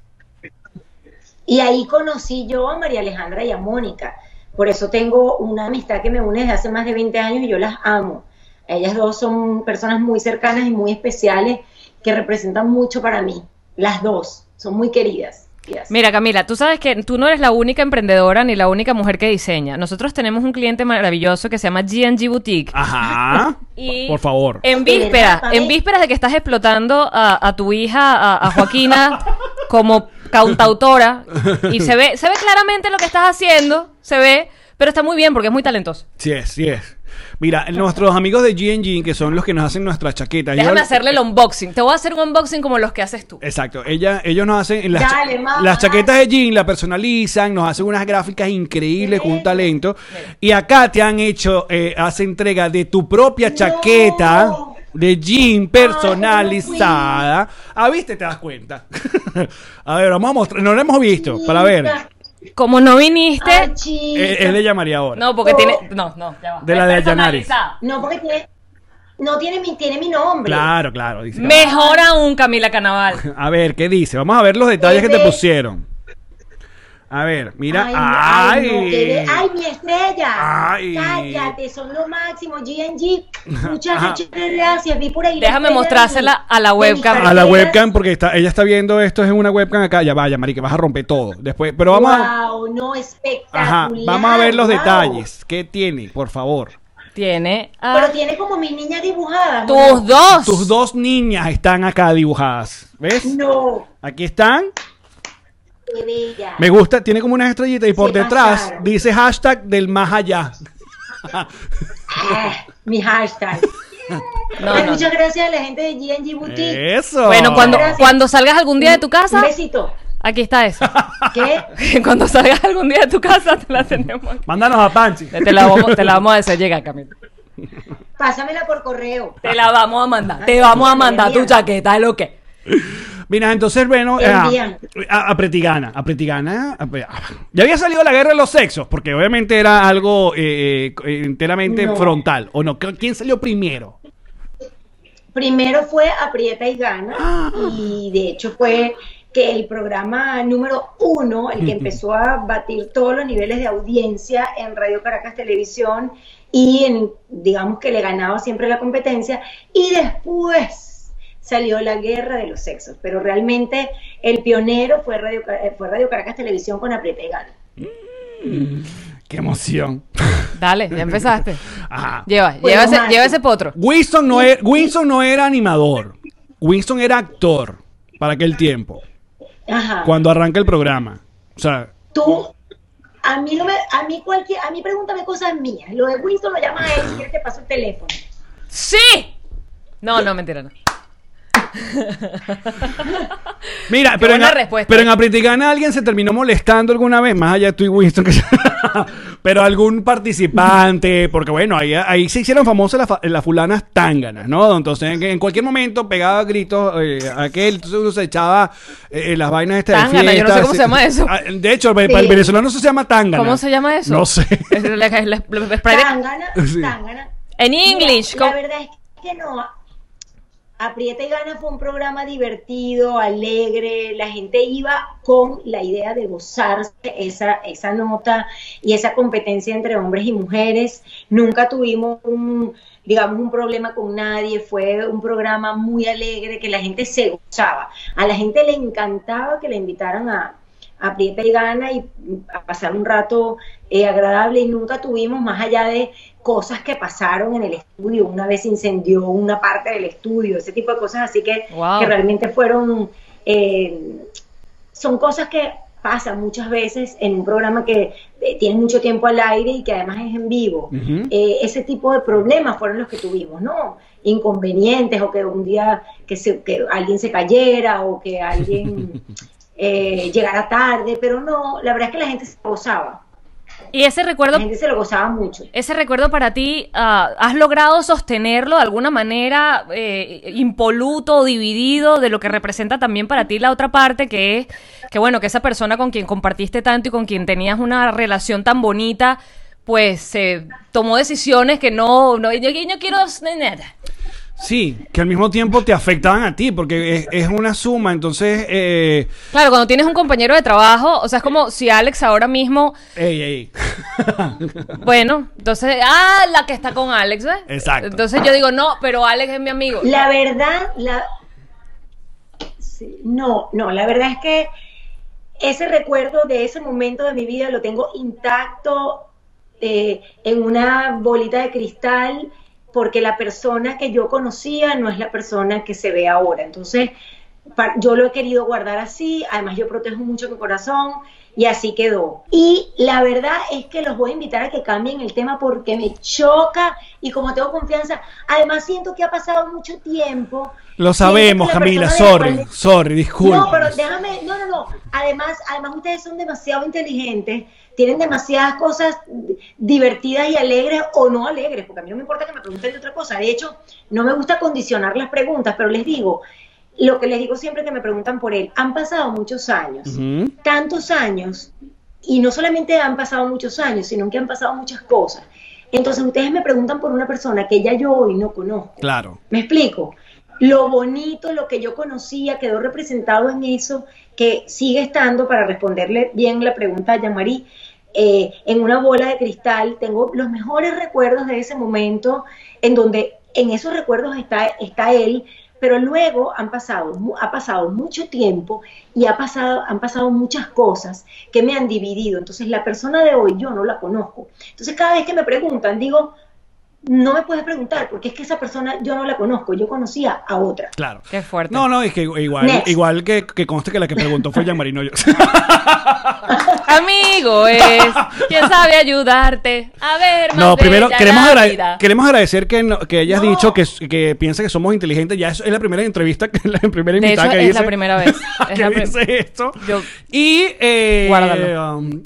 Y ahí conocí yo a María Alejandra y a Mónica. Por eso tengo una amistad que me une desde hace más de 20 años y yo las amo. Ellas dos son personas muy cercanas y muy especiales que representan mucho para mí. Las dos son muy queridas. Yes. Mira, Camila, tú sabes que tú no eres la única emprendedora ni la única mujer que diseña. Nosotros tenemos un cliente maravilloso que se llama GNG Boutique. Ajá. Y Por favor. En vísperas, en vísperas de que estás explotando a, a tu hija, a, a Joaquina, como cantautora, y se ve, se ve claramente lo que estás haciendo, se ve, pero está muy bien porque es muy talentoso. Sí es, sí es. Mira, nuestros amigos de GNG, que son los que nos hacen nuestras chaquetas. Déjame yo- hacerle el unboxing. Te voy a hacer un unboxing como los que haces tú. Exacto, ella, ellos nos hacen las, cha- Dale, mamá. las chaquetas de jean, la personalizan, nos hacen unas gráficas increíbles con un talento. Y acá te han hecho, eh, hace entrega de tu propia chaqueta de jean personalizada. Ah, viste, te das cuenta. a ver, vamos a mostrar, no lo hemos visto, para ver. Como no viniste, Ay, chica. Eh, él le llamaría ahora. no, porque tiene, no, no, ya va. De la de Es Yanari. personalizada. No, porque tiene, no tiene mi, tiene mi nombre. Claro, claro, dice. Mejor aún, Camila Canaval. A ver, ¿qué dice? Vamos a ver los detalles que te Bebé. pusieron. A ver, mira. Ay, ¡Ay! ay, no, qué- ay, mi estrella. Ay. Cállate, son lo máximo. GNG. Muchas, gracias. Vi por ahí. Déjame mostrársela mi- a la webcam. a la webcam porque está, ella está viendo esto es en una webcam acá. Ya vaya, marica, vas a romper todo. Después, pero vamos a, Wow, no, espectacular. ajá, vamos a ver los wow. detalles. ¿Qué tiene, por favor? Tiene a Pero tiene como mis niñas dibujadas. ¿o tus no? dos. Tus dos niñas están acá dibujadas. ¿Ves? No, Aquí están. Qué bella. Me gusta, tiene como unas estrellitas y por Se detrás pasaron. dice hashtag del más allá. Ah, mi hashtag. No, Ay, no. Muchas gracias a la gente de GNG Boutique. Eso. Bueno, cuando, Gracias. cuando salgas algún día de tu Un casa, besito. aquí está eso. ¿Qué? cuando salgas algún día de tu casa, te la tenemos. aquí. Mándanos a Panchi. Te la vamos, te la vamos a decir, llega Camila. Pásamela por correo. Te la vamos a mandar. Te vamos a mandar tu chaqueta, es lo que. Mira, entonces, bueno, eh, Envían. a, a Pretigana, a Pretigana, a Pre- ya había salido la guerra de los sexos, porque obviamente era algo eh, eh, enteramente No. frontal, ¿o no? ¿Quién salió primero? Primero fue Aprieta y Gana y de hecho fue que el programa número uno, el que empezó a batir todos los niveles de audiencia en Radio Caracas Televisión y en, digamos que le ganaba siempre la competencia y después salió la guerra de los sexos, pero realmente el pionero fue Radio, eh, fue Radio Caracas Televisión con Aprieta y Gana. ¡Qué emoción! Dale, ya empezaste. Ajá. Lleva, Pues lleva, ese, lleva ese potro. Winston no, era, Winston no era animador, Winston era actor para aquel tiempo, Ajá. cuando arranca el programa. O sea, Tú, a mí no me, a mí cualquier, a mí pregúntame cosas mías. Lo de Winston lo llama a él, si quieres te paso el teléfono. ¡Sí! No, no, mentira, no. Mira, Qué pero en, buena a- respuesta. pero en alguien se terminó molestando alguna vez, más allá de tú y Winston, que- pero algún participante, porque bueno, ahí, ahí se hicieron famosas las, fa- las fulanas tánganas, ¿no? Entonces en, en cualquier momento pegaba gritos eh, aquel, entonces uno se echaba eh, las vainas estas de Tángana, yo no sé fiesta, cómo se llama eso. Ah, De hecho, para el Sí. venezolano eso se llama tángana. ¿Cómo se llama eso? No sé. Es la- la- la- la- Tangana, Sí. Tangana. En Mira, English. La ¿cómo? verdad es que no. Aprieta y Gana fue un programa divertido, alegre, la gente iba con la idea de gozarse esa, esa nota y esa competencia entre hombres y mujeres. Nunca tuvimos un, digamos, un problema con nadie, fue un programa muy alegre que la gente se gozaba. A la gente le encantaba que le invitaran a, a Aprieta y Gana y a pasar un rato eh, agradable y nunca tuvimos más allá de cosas que pasaron en el estudio, una vez incendió una parte del estudio, ese tipo de cosas así que, Wow. que realmente fueron, eh, son cosas que pasan muchas veces en un programa que eh, tiene mucho tiempo al aire y que además es en vivo. Eh, ese tipo de problemas fueron los que tuvimos, ¿no? Inconvenientes o que un día que, se, que alguien se cayera o que alguien eh, llegara tarde, pero no, la verdad es que la gente se gozaba, Y ese recuerdo la gente se lo gozaba mucho. Ese recuerdo para ti, ah, ¿has logrado sostenerlo de alguna manera eh, impoluto o dividido de lo que representa también para ti la otra parte, que es que bueno, que esa persona con quien compartiste tanto y con quien tenías una relación tan bonita, pues se tomó decisiones que no, no yo, yo quiero nada. Sí, que al mismo tiempo te afectaban a ti, porque es, es una suma, entonces... Eh, Claro, cuando tienes un compañero de trabajo, o sea, es como si Alex ahora mismo, ey, ey. bueno, entonces, ah, la que está con Alex, ¿ves? Exacto. Entonces yo digo, no, pero Alex es mi amigo. La verdad, la... sí, no, no, la verdad es que ese recuerdo de ese momento de mi vida lo tengo intacto eh, en una bolita de cristal porque la persona que yo conocía no es la persona que se ve ahora. Entonces, yo lo he querido guardar así, además yo protejo mucho mi corazón y así quedó. Y la verdad es que los voy a invitar a que cambien el tema porque me choca y como tengo confianza, además siento que ha pasado mucho tiempo. Lo sabemos, Camila, sorry, cual- sorry, disculpa. No, pero déjame, no, no, no. Además, además ustedes son demasiado inteligentes, tienen demasiadas cosas divertidas y alegres o no alegres, porque a mí no me importa que me pregunten de otra cosa. De hecho, no me gusta condicionar las preguntas, pero les digo, lo que les digo siempre que me preguntan por él, han pasado muchos años, tantos años, y no solamente han pasado muchos años, sino que han pasado muchas cosas. Entonces ustedes me preguntan por una persona que ya yo hoy no conozco. Claro. ¿Me explico? Lo bonito, lo que yo conocía, quedó representado en eso que sigue estando, para responderle bien la pregunta a Yamari, eh, en una bola de cristal. Tengo los mejores recuerdos de ese momento, en donde en esos recuerdos está, está él, pero luego han pasado, ha pasado mucho tiempo y ha pasado, han pasado muchas cosas que me han dividido. Entonces la persona de hoy yo no la conozco. Entonces cada vez que me preguntan, digo, no me puedes preguntar porque es que esa persona yo no la conozco, yo conocía a otra. Claro. Qué fuerte. No, no, es que igual, Next. igual que, que conste que la que preguntó fue Jean Marino yo. Amigo es quien sabe ayudarte a ver más No, primero queremos, agrade- queremos agradecer que, no- que hayas No. dicho que, que piensa que somos inteligentes. Ya es, es la primera entrevista, que la primera De invitada hecho, que es dice, la primera vez. Es que la prim- dice esto. Yo- y eh, Guárdalo. um,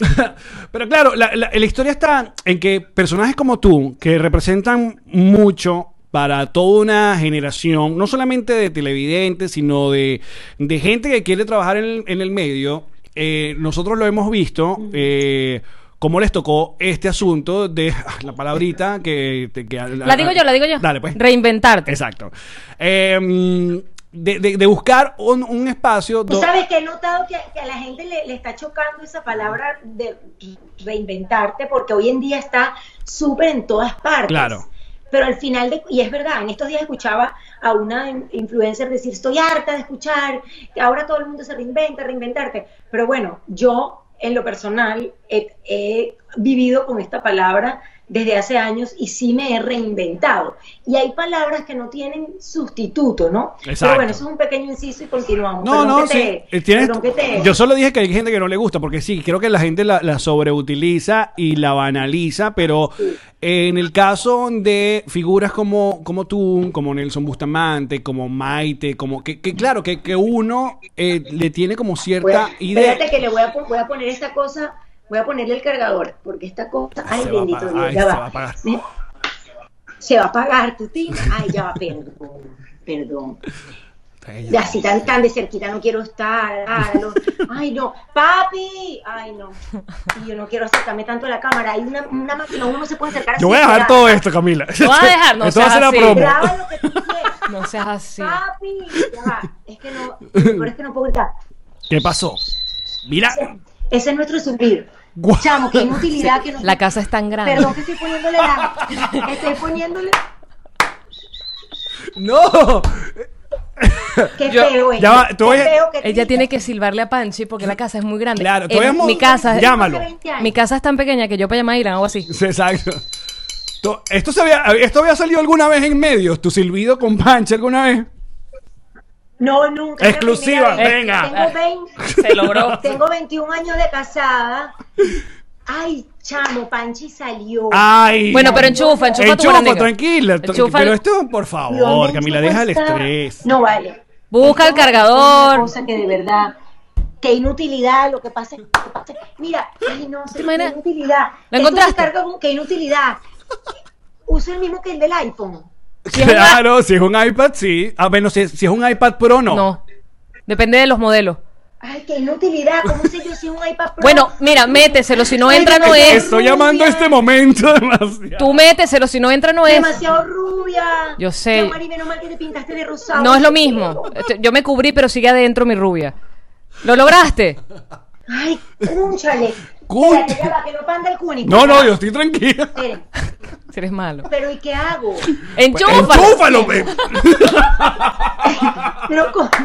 pero claro, la, la- la historia está en que personajes como tú, que representan mucho para toda una generación, no solamente de televidentes, sino de, de gente que quiere trabajar en el, en el medio, eh, nosotros lo hemos visto. eh, cómo les tocó este asunto de la palabrita que, que- La digo yo, la digo yo. Dale, pues. Reinventarte. Exacto. Eh, de, de- de buscar un, un espacio. Tú sabes que he notado que, que a la gente le, le está chocando esa palabra de reinventarte porque hoy en día está súper en todas partes. Claro. Pero al final, de, y es verdad, en estos días escuchaba a una in- influencer decir, estoy harta de escuchar, que ahora todo el mundo se reinventa, reinventarte. Pero bueno, yo en lo personal he, he vivido con esta palabra desde hace años y sí me he reinventado. Y hay palabras que no tienen sustituto, ¿no? Exacto. Pero bueno, eso es un pequeño inciso y continuamos. No, Perdón no, que sí. te- eh, tienes- te- Yo solo dije que hay gente que no le gusta, porque sí, creo que la gente la, la sobreutiliza y la banaliza, pero eh, en el caso de figuras como, como tú, como Nelson Bustamante, como Maite, como que, que claro, que, que uno eh, le tiene como cierta a- idea. Espérate que le voy a, voy a poner esta cosa, voy a ponerle el cargador, porque esta cosa, ay Se va a bendito Dios, ay, ya se va. va a apagar. ¿Eh? Se va a apagar tu tina. Ay, ya va, perdón, perdón. De así tan, tan de cerquita no quiero estar. ah, no. Ay, no, papi. Ay, no. Y yo no quiero acercarme tanto a la cámara. Hay una, una máquina, uno no se puede acercar. Yo voy a dejar todo esto, Camila. Lo vas a dejar, no Esto va a seas ser la así. promo. Graba lo que tú quieras. No seas así. Papi. Ya va. Es que no, pero es que no puedo gritar. ¿Qué pasó? Mira. Ese es nuestro zumbido. Guau. Chamo, qué inutilidad que nos La casa es tan grande. Perdón que estoy poniéndole la. Estoy poniéndole. No. Qué Yo- feo es. ya va, tú Qué feo que Ella tiene que silbarle a Panchi porque la casa es muy grande. Claro, En todavía mo- mi casa, Llámalo. 20 años. mi casa es tan pequeña que yo para llamar a Irán hago así. Sí, Exacto. To- ¿Esto, se había, ¿Esto había salido alguna vez en medios? ¿Tu silbido con Pancha alguna vez? No, nunca. Exclusiva, venga. Tengo, 20 Se logró. tengo 21 años de casada. Ay, chamo, Panchi salió. Ay. Bueno, pero enchufa, enchufa tu Enchufa, tranquila. Enchufa pero el- esto, por ¿Y favor, dónde Camila, deja el estrés. No vale. Busca el cargador. Una cosa que de verdad. Qué inutilidad lo que pasa. es- Mira, ay, no sé, qué inutilidad. ¿Lo encontraste? se carga con- Qué inutilidad. Usa el mismo que el del iPhone. Si claro, si es un iPad, sí. A menos si, si es un iPad Pro, no. No. Depende de los modelos. Ay, qué inutilidad. ¿Cómo sé yo si es un iPad Pro? Bueno, mira, méteselo. Si no entra, no es. Estoy llamando a este momento demasiado. Tú méteselo. Si no entra, no es. demasiado rubia. Yo sé. Ya, Mari, menos mal que te pintaste de rosado. No es lo mismo. Yo me cubrí, pero sigue adentro mi rubia. ¿Lo lograste? Ay, cúnchale. Cún- Espérate, ya va, que no panda el cúnico. No, no, yo estoy tranquila. Esperen. Si eres malo. Pero ¿y qué hago? Enchúfalo. Enchúfalo, pe. Pero con...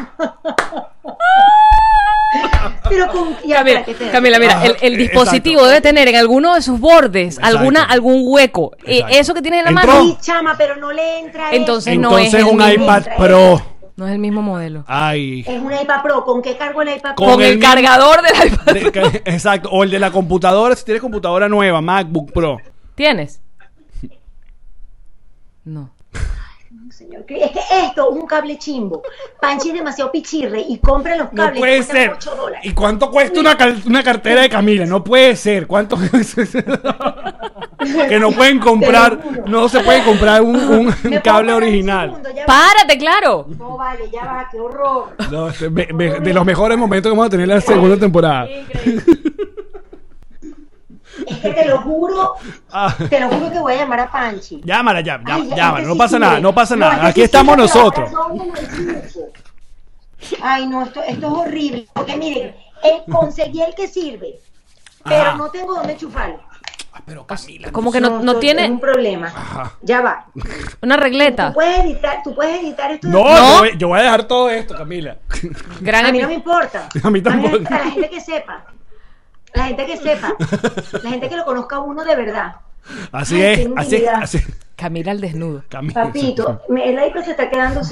Pero con... Ya, Camila, espérate. Camila, mira, el, el Ah, dispositivo exacto. debe tener en alguno de sus bordes Exacto. alguna algún hueco. Eh, eso que tienes en la Entró. mano Sí, chama, pero no le entra Entonces eso. no es Entonces el un iPad Pro. No es el mismo modelo. Ay. Es un iPad Pro. ¿Con qué cargo el iPad Pro? Con Con, el el, cargador del iPad. De- que- exacto. O el de la computadora, si tienes computadora nueva, MacBook Pro. ¿Tienes? No. Señor, es que esto es un cable chimbo. Panchi es demasiado pichirre y compra los No cables. que puede cuestan ser. 8 dólares. ¿Y cuánto cuesta una, una cartera de Camila? No puede ser. ¿Cuánto? que no pueden comprar, no se puede comprar un, un ¿Me puedo cable un original. segundo? ¡Párate, claro! No vale, ya va, qué horror. No, este, de los mejores momentos que vamos a tener en la segunda temporada. Es que te lo juro, Ah, te lo juro que voy a llamar a Panchi. llámala, ya, ya- Ay, llámala, este no sí pasa nada, no pasa No, nada. este Aquí sí estamos nosotros. Ay, no, esto, esto es horrible. Porque miren, eh, conseguí el que sirve, pero Ajá. no tengo dónde enchufarlo. Ah, pero Camila. Como que no, no tiene un problema. Ya va. una regleta. Tú puedes editar, tú puedes editar esto. No, No. Yo, voy, yo voy a dejar todo esto, Camila. Gran a mí no me importa. A mí tampoco. A la gente que sepa. La gente que sepa. La gente que lo conozca a uno de verdad. Así Ay, es, así es, así. Camila al desnudo. Camila. Papito, me- el iPad se está quedando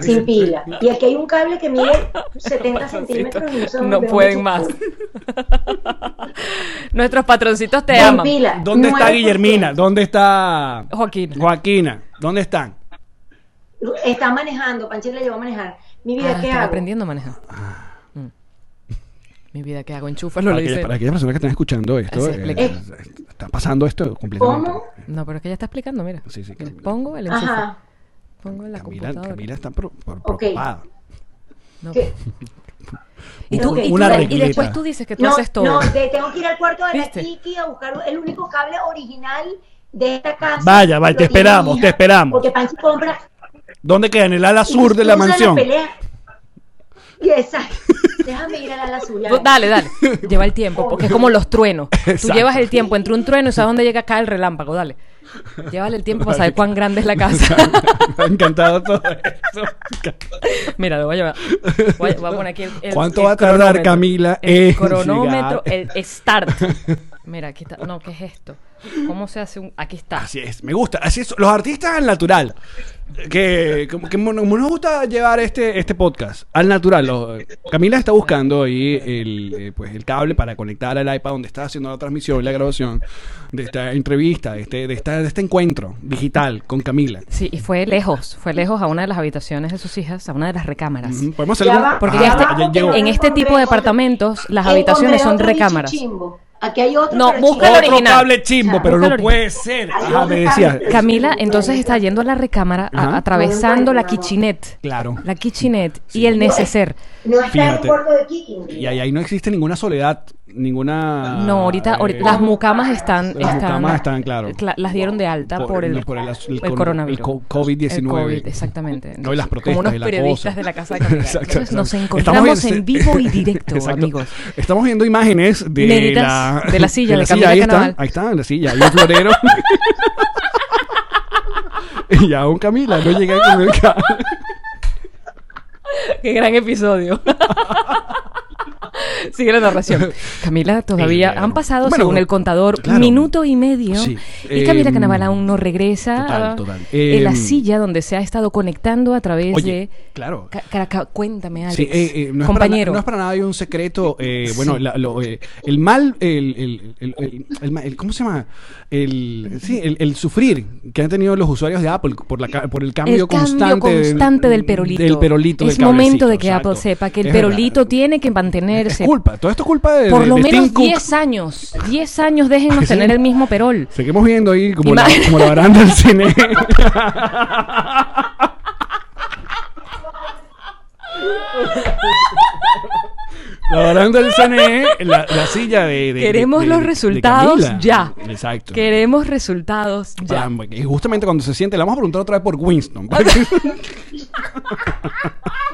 sin, pila. Y aquí hay un cable que mide 70 centímetros y no, pueden más. Nuestros patroncitos te Sin aman. pila. ¿Dónde está 9%. Guillermina? ¿Dónde está. Joaquina? ¿Dónde están? Está manejando, Panchita le llevó a manejar. Mi vida, Ah, ¿qué hago? aprendiendo a manejar. Mm. Mi vida, ¿qué hago? Enchúfalo, Para, le aquellas- dice. para aquellas personas que están escuchando esto, eh, está pasando esto completamente. ¿Cómo? No, pero es que ella está explicando, mira. Sí, sí. Pongo el enchufe. Ajá. Pongo en la Camila, computadora. Camila está pro- pro- preocupada. No. ¿Qué? Y, tú, Ok. y, tú- Una y después tú dices que tú No, haces todo. no, de- tengo que ir al cuarto de ¿Viste? la Kiki a buscar el único cable original de esta casa. Vaya, vaya, Lo te esperamos, te esperamos. Porque Panchi compra ¿Dónde queda? En el ala sur de la mansión. pelea. Y esa. Déjame ir a la Tú- ves. Dale, dale. Lleva el tiempo, porque es como los truenos. Tú Exacto. llevas el tiempo entre un trueno y sabes dónde llega acá el relámpago. Dale. Llévale el tiempo para saber cuán grande es la casa. Me ha encantado todo eso. Mira, lo voy a llevar. Voy a, voy a poner aquí el, el- ¿Cuánto el va a tardar. Camila, El en cronómetro, llegar? el start. Mira, aquí está. No, ¿qué es esto? ¿Cómo se hace un.? Aquí está. Así es, me gusta. Así es, los artistas al natural. Que, como que nos gusta llevar este, este podcast al natural. Camila está buscando ahí el, eh, pues el cable para conectar al iPad donde está haciendo la transmisión y la grabación de esta entrevista, de este, de esta, de este encuentro digital con Camila. Sí, y fue lejos. Fue lejos a una de las habitaciones de sus hijas, a una de las recámaras. Podemos hacer Ya Porque Ah, ya ya está- no En este tipo de departamentos, las habitaciones son recámaras. chimbo. Aquí hay otro. No, pero busca el. Otro original. cable chimbo, Ya, pero busca no puede ser. Ajá, me decía. Camila entonces está yendo a la recámara a- atravesando la kitchenette. Claro. La kitchenette y el neceser. No está en Fíjate. el cuarto de Kiki. Y ahí, ahí no existe ninguna soledad, ninguna. No, ahorita, eh, las mucamas están, las están, mucamas están, claro. cla- las dieron de alta por, el, por el, el con- coronavirus. el co- COVID-19. El COVID, exactamente. No, y las protestas Como unos y la periodistas cosa. de la casa de Entonces, nos encontramos Estamos en vivo y directo, amigos. Estamos viendo imágenes de Nenitas la, de la silla de Camila Ahí está, ahí está, en la silla. Hay un florero. y aún Camila no llega con el. Qué gran episodio. Sigue la narración. Camila, todavía Eh, han pasado, bueno, según el contador, claro. minuto y medio. Sí. Y Camila Em, Canaval aún no regresa total, total. en la Em, silla donde se ha estado conectando a través Oye, de... claro. Cuéntame, Alex. Sí, eh, eh, no, es compañero. Para, no es para nada hay un secreto. eh, bueno, Sí. la- lo, eh, el mal, el, el, el, el- ¿cómo se llama? El, sí, el, el sufrir que han tenido los usuarios de Apple por, la, por el cambio, el cambio constante, constante del perolito. Del perolito es del momento de que exacto. Apple sepa que el Es perolito verdad. tiene que mantenerse culpa, todo esto es culpa de, por de- lo de menos Tim Cook. 10 años. 10 años déjennos Sí. tener el mismo perol. Seguimos viendo ahí como, la, como la baranda del cine. la baranda del cine, la, la silla de, de- Queremos de- los de- resultados ya. Exacto. Queremos resultados ya. Y justamente cuando se siente, le vamos a preguntar otra vez por Winston.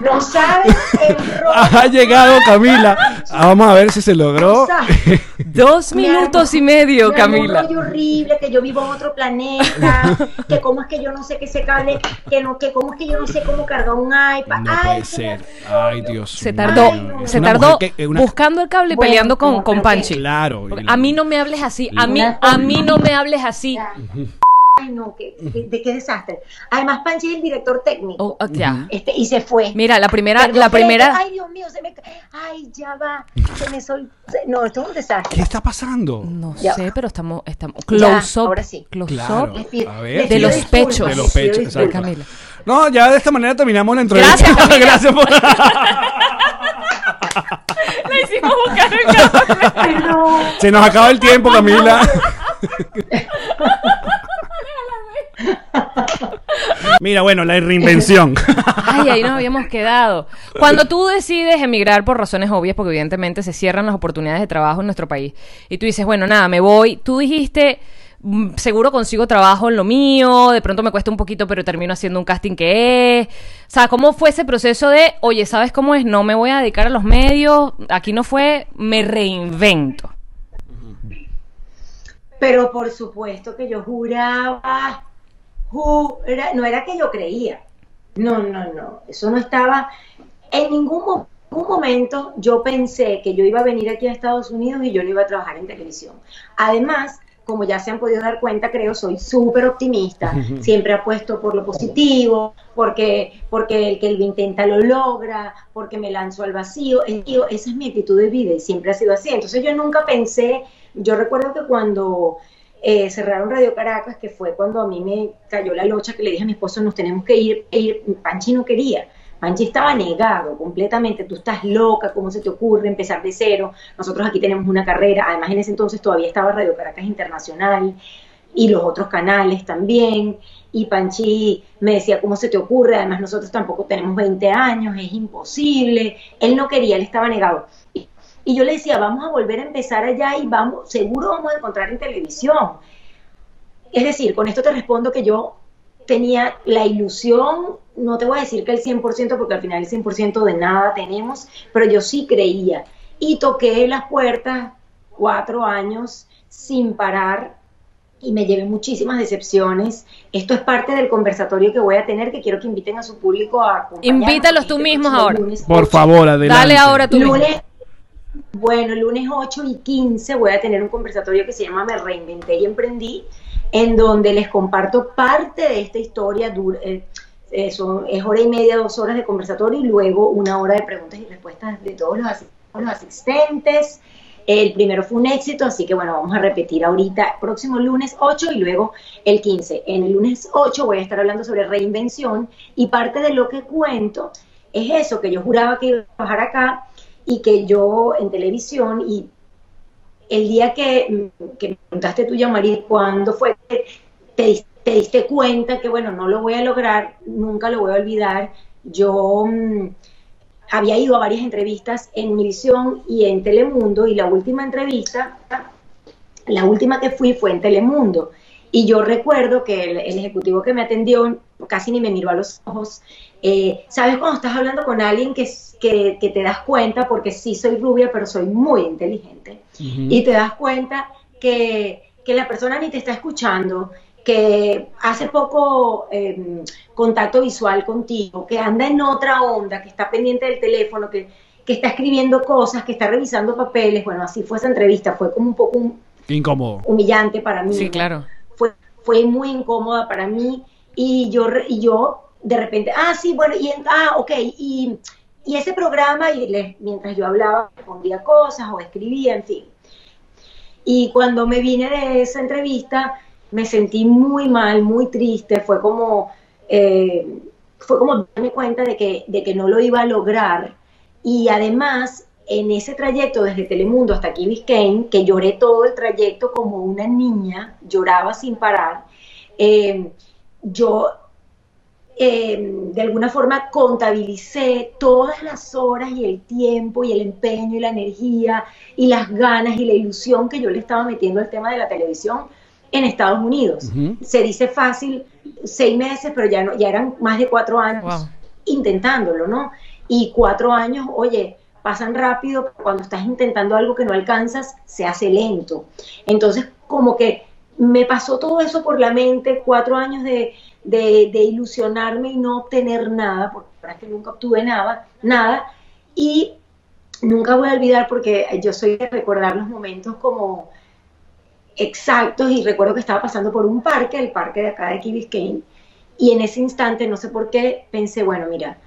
No sabes el ha llegado Camila. Ah, Vamos a ver si se logró. No. Dos Me minutos armó- y medio, me Camila. Rollo horrible, que yo vivo en otro planeta, que cómo es que yo no sé que ese cable, que no, que cómo es que yo no sé cómo cargar un iPad. No Ay, puede qué ser. rollo. Ay, Dios. Se mío. tardó, no. Es se tardó mujer que- una- buscando el cable y Bueno, peleando con, como con que- Panchi. Claro. A mí no me hables así, a mí, a mí no me hables así. Ay, no, qué, qué- de qué desastre. Además, Panchi es el director técnico. Oh, ya. Este, y se fue. Mira, la primera, Perdón, la primera, Ay, Dios mío, se me. Ay, ya va. Se me sol. No, esto es un desastre. ¿Qué está pasando? no Ya. sé, pero estamos, estamos Ya, close up, ahora sí. close Claro. up. Pido- A ver. De los pechos. De los pechos, disculpas. exacto. Camila. No, ya de esta manera terminamos la entrevista. Gracias. Gracias por. La hicimos buscar el cable. Perdón. Se nos acaba el tiempo, Camila. Mira, bueno, la reinvención. Ay, ahí nos habíamos quedado. Cuando tú decides emigrar por razones obvias, porque evidentemente se cierran las oportunidades de trabajo en nuestro país, y tú dices, bueno, nada, me voy, tú dijiste, mm, seguro consigo trabajo en lo mío, de pronto me cuesta un poquito, pero termino haciendo un casting que es. O sea, ¿cómo fue ese proceso de, oye, ¿sabes cómo es? No me voy a dedicar a los medios, aquí no fue, me reinvento. Pero por supuesto que yo juraba, jura- no era que yo creía. No, no, no. Eso no estaba. En ningún, mo- ningún momento yo pensé que yo iba a venir aquí a Estados Unidos y yo no iba a trabajar en televisión. Además, como ya se han podido dar cuenta, creo, soy súper optimista. Siempre apuesto por lo positivo, porque, porque el que lo intenta lo logra, porque me lanzo al vacío. Esa es mi actitud de vida y siempre ha sido así. Entonces yo nunca pensé, yo recuerdo que cuando eh, cerraron Radio Caracas, que fue cuando a mí me cayó la locha que le dije a mi esposo, nos tenemos que ir, e ir. Panchi no quería. Panchi estaba negado completamente, tú estás loca, ¿cómo se te ocurre empezar de cero? Nosotros aquí tenemos una carrera, además en ese entonces todavía estaba Radio Caracas Internacional y los otros canales también, y Panchi me decía, ¿cómo se te ocurre? Además nosotros tampoco tenemos 20 años, es imposible, él no quería, él estaba negado. Y yo le decía, vamos a volver a empezar allá y vamos, seguro vamos a encontrar en televisión. Es decir, con esto te respondo que yo tenía la ilusión, no te voy a decir que el 100%, porque al final el 100% de nada tenemos, pero yo sí creía. Y toqué las puertas cuatro años sin parar y me llevé muchísimas decepciones. Esto es parte del conversatorio que voy a tener, que quiero que inviten a su público a acompañarnos Invítalos tú este mismos ahora. lunes Por 8. favor, adelante. Dale ahora tú mismo. Bueno, lunes 8 y 15 voy a tener un conversatorio que se llama Me Reinventé y Emprendí, en donde les comparto parte de esta historia. eh, eh, son- es hora y media, dos horas de conversatorio y luego una hora de preguntas y respuestas de todos los asistentes. El primero fue un éxito, así que bueno, vamos a repetir ahorita, próximo lunes 8 y luego el 15. En el lunes 8 voy a estar hablando sobre reinvención y parte de lo que cuento es eso, que yo juraba que iba a trabajar acá y que yo en televisión y el día que, que me preguntaste tú, Yamari, ¿cuándo fue te, te diste cuenta que, bueno, no lo voy a lograr, nunca lo voy a olvidar? Yo mm, había ido a varias entrevistas en Univisión y en Telemundo y la última entrevista, la última que fui fue en Telemundo. Y yo recuerdo que el, el ejecutivo que me atendió casi ni me miró a los ojos. Eh, ¿Sabes cuando estás hablando con alguien que, que, que te das cuenta, porque sí soy rubia, pero soy muy inteligente, y te das cuenta que, que la persona ni te está escuchando, que hace poco eh, contacto visual contigo, que anda en otra onda, que está pendiente del teléfono, que, que está escribiendo cosas, que está revisando papeles? Bueno, así fue esa entrevista, fue como un poco un- Incómodo. humillante para mí. Sí, claro. fue, fue muy incómoda para mí y yo, y yo de repente, ah, sí, bueno, y en- ah, ok, y, y ese programa, y mientras yo hablaba, respondía cosas o escribía, en fin. Y cuando me vine de esa entrevista, me sentí muy mal, muy triste, fue como, eh, fue como darme cuenta de que, de que no lo iba a lograr. Y además, en ese trayecto desde Telemundo hasta aquí Biscayne, que lloré todo el trayecto como una niña, lloraba sin parar, eh, yo eh, de alguna forma contabilicé todas las horas y el tiempo y el empeño y la energía y las ganas y la ilusión que yo le estaba metiendo al tema de la televisión en Estados Unidos. Se dice fácil seis meses, pero ya, no, ya eran más de cuatro años Wow. intentándolo, ¿no? Y cuatro años, oye, pasan rápido, cuando estás intentando algo que no alcanzas, se hace lento. Entonces, como que me pasó todo eso por la mente, cuatro años de, de, ilusionarme y no obtener nada, porque que nunca obtuve nada, nada, y nunca voy a olvidar porque yo soy de recordar los momentos como exactos y recuerdo que estaba pasando por un parque, el parque de acá de Key Biscayne, y en ese instante, no sé por qué, pensé, bueno, mira,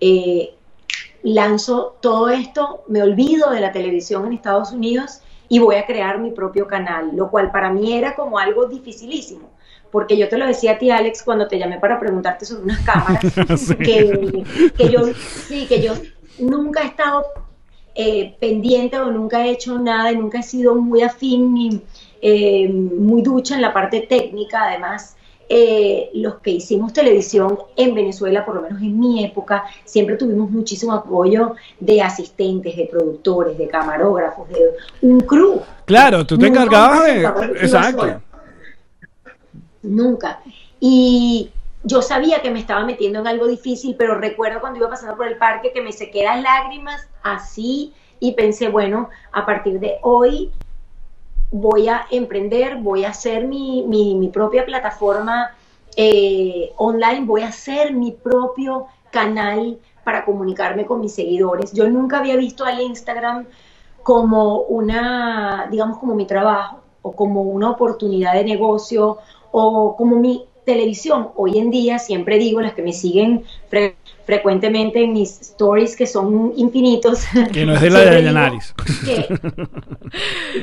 eh, lanzo todo esto, me olvido de la televisión en Estados Unidos y voy a crear mi propio canal, lo cual para mí era como algo dificilísimo, porque yo te lo decía a ti, Alex, cuando te llamé para preguntarte sobre unas cámaras, que, que yo, sí, que yo nunca he estado eh, pendiente o nunca he hecho nada, y nunca he sido muy afín ni eh, muy ducha en la parte técnica, además. eh, los que hicimos televisión en Venezuela, por lo menos en mi época, siempre tuvimos muchísimo apoyo de asistentes, de productores, de camarógrafos, de un crew. Claro, tú te encargabas de. Exacto. Nunca. Y yo sabía que me estaba metiendo en algo difícil, pero recuerdo cuando iba pasando por el parque que me sequé las lágrimas así y pensé, bueno, a partir de hoy voy a emprender, voy a hacer mi, mi, propia plataforma eh, online, voy a hacer mi propio canal para comunicarme con mis seguidores. Yo nunca había visto al Instagram como una, digamos, como mi trabajo o como una oportunidad de negocio o como mi televisión. Hoy en día, siempre digo, las que me siguen frecuentemente en mis stories, que son infinitos. Que no es de la de Dayanaris.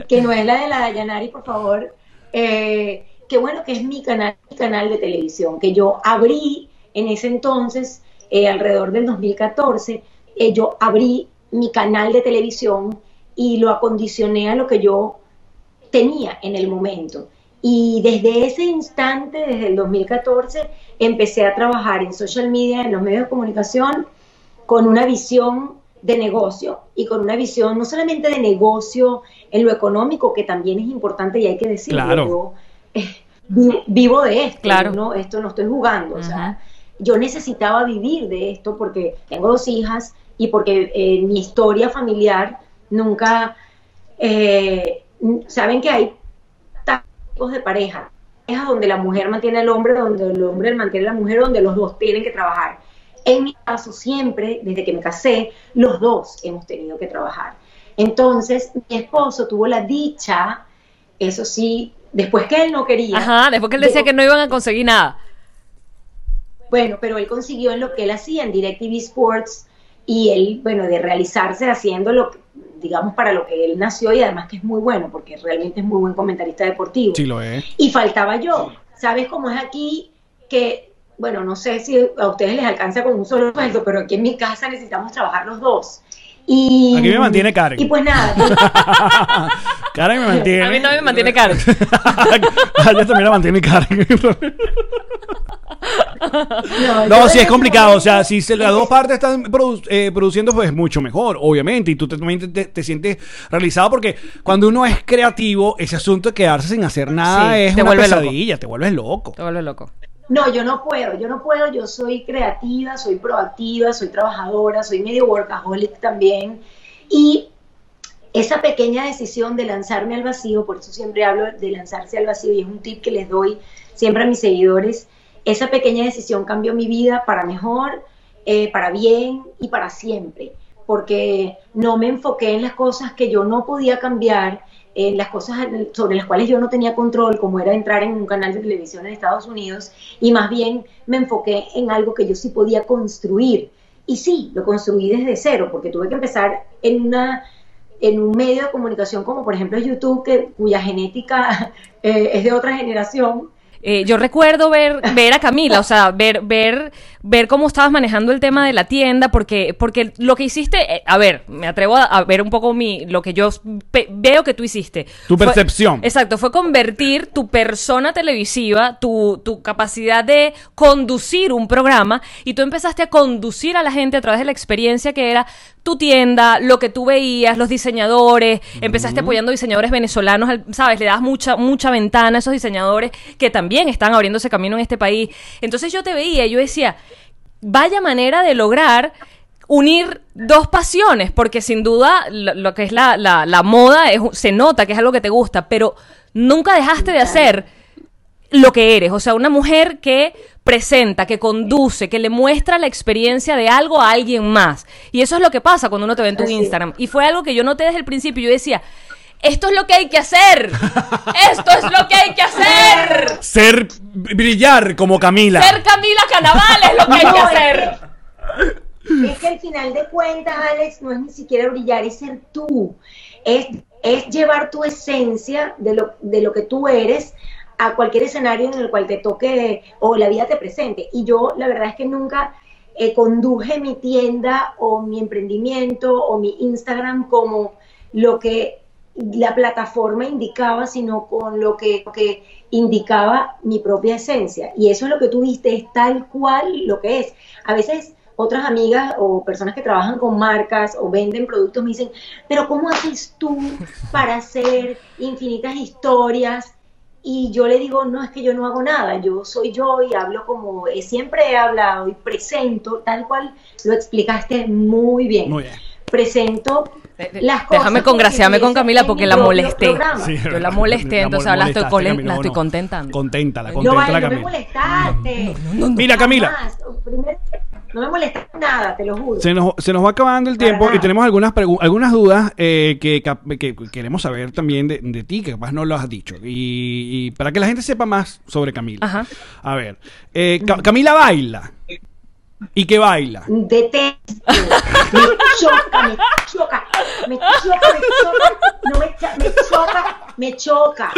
Que, no es la de la Dayanari, por favor. Eh, que bueno, que es mi canal, mi canal de televisión, que yo abrí en ese entonces, eh, alrededor del 2014, eh, yo abrí mi canal de televisión y lo acondicioné a lo que yo tenía en el momento. Y desde ese instante, desde el 2014, empecé a trabajar en social media, en los medios de comunicación, con una visión de negocio y con una visión no solamente de negocio en lo económico, que también es importante y hay que decirlo. Claro. Eh, vivo de esto, claro. ¿no? esto no estoy jugando. O sea, yo necesitaba vivir de esto porque tengo dos hijas y porque en eh, mi historia familiar nunca... Eh, saben que hay de pareja. Es donde la mujer mantiene al hombre, donde el hombre mantiene a la mujer, donde los dos tienen que trabajar. En mi caso, siempre, desde que me casé, los dos hemos tenido que trabajar. Entonces, mi esposo tuvo la dicha, eso sí, después que él no quería. Ajá, después que él decía que no iban a conseguir nada. Bueno, pero él consiguió en lo que él hacía en DirecTV Sports y él, bueno, de realizarse haciendo lo que, digamos, para lo que él nació y además que es muy bueno, porque realmente es muy buen comentarista deportivo. Sí, lo es. Y faltaba yo. ¿Sabes cómo es aquí que, bueno, no sé si a ustedes les alcanza con un solo sueldo, pero aquí en mi casa necesitamos trabajar los dos. Y, Aquí me mantiene Karen. Y pues nada. Karen me mantiene. A mí no me mantiene Karen. a ella también la mantiene Karen. no, sí es complicado. O sea, si las dos partes están eh, produciendo, pues mucho mejor, obviamente. Y tú también te, sientes realizado porque cuando uno es creativo, ese asunto de quedarse sin hacer nada es una pesadilla, te vuelves loco. Te vuelves loco. No, yo no puedo, yo no puedo, yo soy creativa, soy proactiva, soy trabajadora, soy medio workaholic también. Y esa pequeña decisión de lanzarme al vacío, por eso siempre hablo de lanzarse al vacío y es un tip que les doy siempre a mis seguidores, esa pequeña decisión cambió mi vida para mejor, eh, para bien y para siempre, porque no me enfoqué en las cosas que yo no podía cambiar, en las cosas sobre las cuales yo no tenía control, como era entrar en un canal de televisión en Estados Unidos, y más bien me enfoqué en algo que yo sí podía construir. Y sí, lo construí desde cero, porque tuve que empezar en una en un medio de comunicación como por ejemplo YouTube, cuya genética eh, es de otra generación, eh, yo recuerdo ver, ver a Camila, o sea, ver, ver, ver cómo estabas manejando el tema de la tienda, porque, porque lo que hiciste, eh, a ver, me atrevo a, ver un poco mi, lo que yo veo que tú hiciste. Tu percepción. exacto, fue convertir tu persona televisiva, tu, tu capacidad de conducir un programa, y tú empezaste a conducir a la gente a través de la experiencia que era tu tienda, lo que tú veías, los diseñadores, empezaste apoyando diseñadores venezolanos, ¿sabes? Le das mucha, mucha ventana a esos diseñadores que también están abriéndose camino en este país. Entonces yo te veía y yo decía, vaya manera de lograr unir dos pasiones, porque sin duda lo, que es la, la, moda se nota que es algo que te gusta, pero nunca dejaste de hacer lo que eres, o sea, una mujer que presenta, que conduce, que le muestra la experiencia de algo a alguien más. Y eso es lo que pasa cuando uno te ve en tu Instagram. Y fue algo que yo noté desde el principio. Yo decía, esto es lo que hay que hacer. Esto es lo que hay que hacer. Ser, brillar como Camila. Ser Camila Canaval es lo que hay que hacer. Es que al final de cuentas, Alex, no es ni siquiera brillar, es ser tú. Es, es llevar tu esencia de lo, de lo que tú eres a cualquier escenario en el cual te toque o la vida te presente. Y yo la verdad es que nunca eh, conduje mi tienda o mi emprendimiento o mi Instagram como lo que la plataforma indicaba, sino con lo que, que indicaba mi propia esencia. Y eso es lo que tú viste, es tal cual lo que es. A veces otras amigas o personas que trabajan con marcas o venden productos me dicen, pero ¿cómo haces tú para hacer infinitas historias? Y yo le digo, no, es que yo no hago nada, yo soy yo y hablo como eh, siempre he hablado y presento, tal cual lo explicaste muy bien. Muy bien. Presento De- de- las cosas. Déjame congraciarme con Camila porque la molesté. Yo la molesté, entonces ahora la estoy colen- Camila, la estoy no. contentando. No, vale, no me Camila. molestaste. Mira, Camila. Primero, no me molestaste nada, te lo juro. Se nos, se nos va acabando el Para tiempo y tenemos algunas algunas dudas eh, que, que queremos saber también de, de ti, que capaz no lo has dicho. Y, y para que la gente sepa más sobre Camila. Ajá. A ver, eh, Ca- Camila baila. ¿Y qué baila? Detesto. Me choca, me choca. Me choca, me choca. No me, choca, me choca.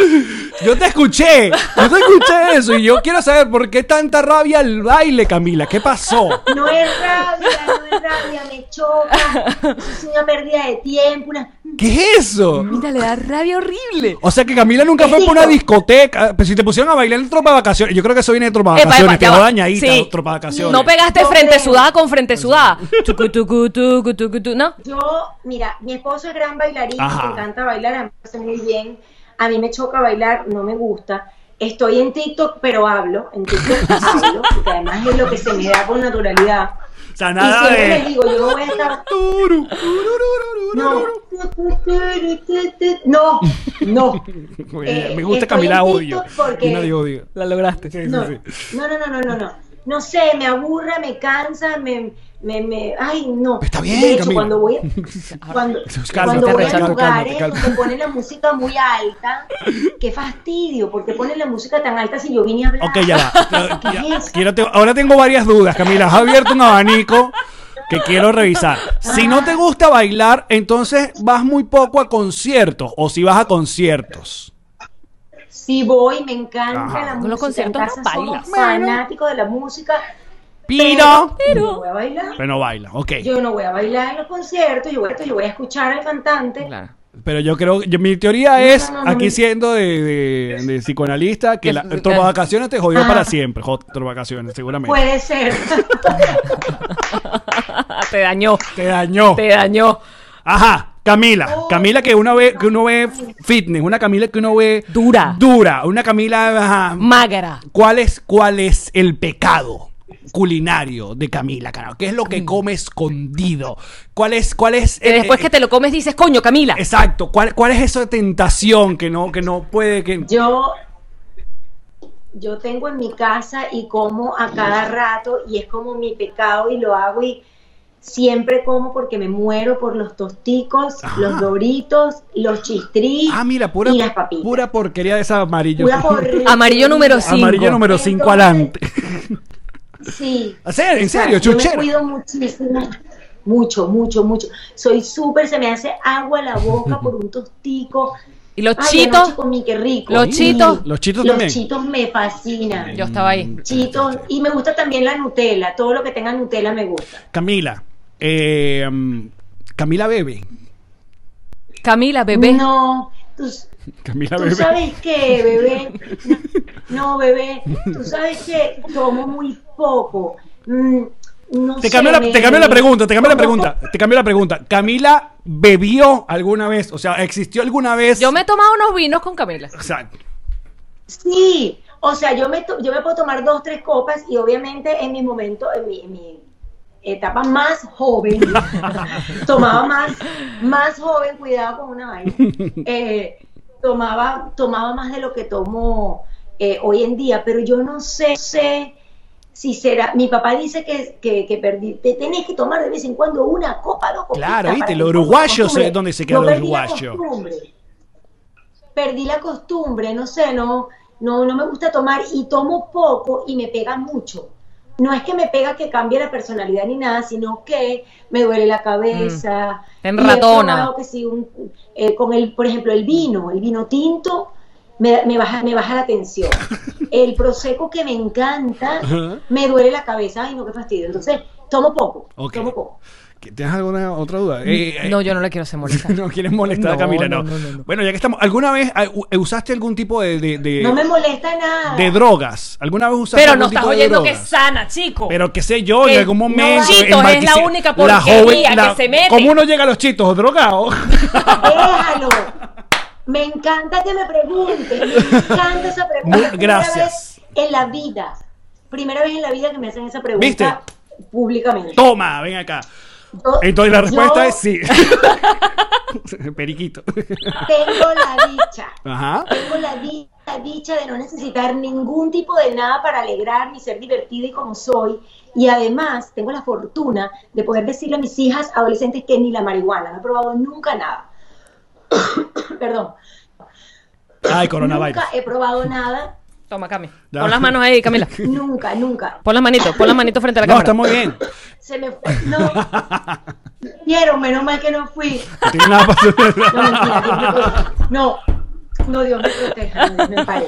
Yo te escuché, yo te escuché eso y yo quiero saber por qué tanta rabia al baile, Camila. ¿Qué pasó? No es rabia, no es rabia, me choca. Eso es una pérdida de tiempo. Una... ¿Qué es eso? Mira, le da rabia horrible. O sea que Camila nunca fue por una discoteca. Pero si te pusieron a bailar en tropa de vacaciones, yo creo que eso viene de tropa de vacaciones. epa, te va dañadita, Sí. tropa de vacaciones. No pegaste No frente creo. sudada con frente sudada. Tucu, tucu, tucu, tucu, tucu, tu. No. Yo, mira, mi esposo es gran bailarín, Ajá. me encanta bailar, a mí me hace muy bien. A mí me choca bailar, no me gusta. Estoy en TikTok, pero hablo. En TikTok hablo, porque además es lo que se me da con naturalidad. O sea, y nada les de. digo, yo no voy a estar. No, no, no. Me Eh, gusta estoy Camila odio. Porque- Y nadie odio. La lograste. Sí, sí, No, sí. no, no, no, no, no, no. No sé, me aburre, me cansa, me, me, me, ay, no. Está bien, De hecho, Camila. cuando voy, cuando, Cálmate, cuando voy a lugares cálmate. donde ponen la música muy alta, qué fastidio, porque ponen la música tan alta si yo vine a hablar. Ok, ya va. Ahora tengo varias dudas, Camila. Has abierto un abanico que quiero revisar. Si no te gusta bailar, entonces vas muy poco a conciertos o si vas a conciertos. Si voy, me encanta Ajá. la música. los conciertos en casa no somos bailas. fanáticos de la música. Pero, Yo no voy a bailar. pero no baila, ok. Yo no voy a bailar en los conciertos, yo voy, yo voy a escuchar al cantante. Claro. Pero yo creo, yo- mi teoría es, no, no, aquí no. siendo de, de- de psicoanalista, que Que- la que- tropa vacaciones te jodió para siempre. jo- Tropa vacaciones, seguramente. Puede ser. te dañó. Te dañó. Te dañó. Ajá, Camila. Camila que uno ve, que uno ve fitness, una Camila que uno ve Dura. Dura, una Camila ajá. Magra. ¿Cuál es, ¿Cuál es el pecado culinario de Camila Caro? ¿Qué es lo que come escondido? ¿Cuál es, cuál es Que eh, después eh, que te lo comes dices, coño, Camila. Exacto, ¿cuál, cuál es esa tentación que no, que no puede que Yo, yo tengo en mi casa y como a cada rato y es como mi pecado y lo hago y siempre como porque me muero por los tosticos, Ajá. los doritos, los chistris Ah, mira, pura, y las papitas. pura porquería de esa amarillo. Pura. Amarillo número cinco. Amarillo número 5 Entonces- adelante. Sí. ¿En serio? ¿En serio? Yo me cuido muchísimo. Mucho, mucho, mucho. Soy súper, se me hace agua la boca por un tostico. Y los Ay, chitos. comí, qué rico. Los Sí. chitos. Los chitos Los también. chitos me fascinan. Yo estaba ahí. Chitos. Y me gusta también la Nutella. Todo lo que tenga Nutella me gusta. Camila, eh, mm, Camila bebe. Camila, bebé. No. Tú, Camila tú bebe. sabes que, bebé. No, bebé. Tú sabes que tomo muy poco. Mm, no Te sé, cambio, la, te cambio la pregunta, te cambio la pregunta, te cambio la pregunta. ¿Camila bebió alguna vez? O sea, ¿existió alguna vez? Yo me he tomado unos vinos con Camila. O sea, Sí, o sea, yo me, yo me puedo tomar dos, tres copas y obviamente en mi momento, en mi, en mi etapa más joven, tomaba más, más joven, cuidado con una vaina, eh, tomaba, tomaba más de lo que tomo eh, hoy en día, pero yo no sé, sé si será, mi papá dice que, que, que perdí, te tenés que tomar de vez en cuando una copa, dos copitas Claro, viste, los uruguayos es donde se queda Yo los perdí la uruguayos. costumbre perdí la costumbre, no sé, no, no, no me gusta tomar y tomo poco y me pega mucho. No es que me pega que cambie la personalidad ni nada, sino que me duele la cabeza. Mm. Que si un- eh, con el, por ejemplo, el vino, el vino tinto, me, me baja, me baja la tensión. El prosecco que me encanta, me duele la cabeza. Ay, no, qué fastidio. Entonces, tomo poco, Ok. tomo poco. ¿tienes alguna otra duda? Eh, eh, No, yo no le quiero hacer molestar. no quieres molestar a No, Camila, no. no, no, no. Bueno, ya que estamos, ¿alguna vez eh, u- usaste algún tipo de, de, de- No me molesta nada. de drogas? ¿Alguna vez usaste Pero algún no estás tipo de oyendo que es drogas? sana, chico. Pero qué sé yo, en Que algún no, momento. chitos, en es la única la porquería que se mete. ¿Cómo uno llega a los chitos drogados? Déjalo. Me encanta que me pregunten, me encanta esa pregunta. Muy- Primera gracias. vez en la vida, primera vez en la vida que me hacen esa pregunta ¿Viste? públicamente. Toma, ven acá. Yo- Entonces la respuesta yo es sí. Periquito. Tengo la dicha, Ajá. tengo la, di- la dicha de no necesitar ningún tipo de nada para alegrar ni ser divertida y como soy. Y además tengo la fortuna de poder decirle a mis hijas adolescentes que ni la marihuana, no he probado nunca nada. Perdón. Ay, coronavirus. Nunca he probado nada, Toma, Cami. Ya. Pon las manos ahí, Camila. nunca, nunca. Pon las manitos, pon las manitos frente a la No, cámara. está muy bien. Se me fue. No. Quiero, menos mal que no fui. No tiene nada para No, mentira, Dios me proteja. No, no, Dios me proteja, no, me ampare.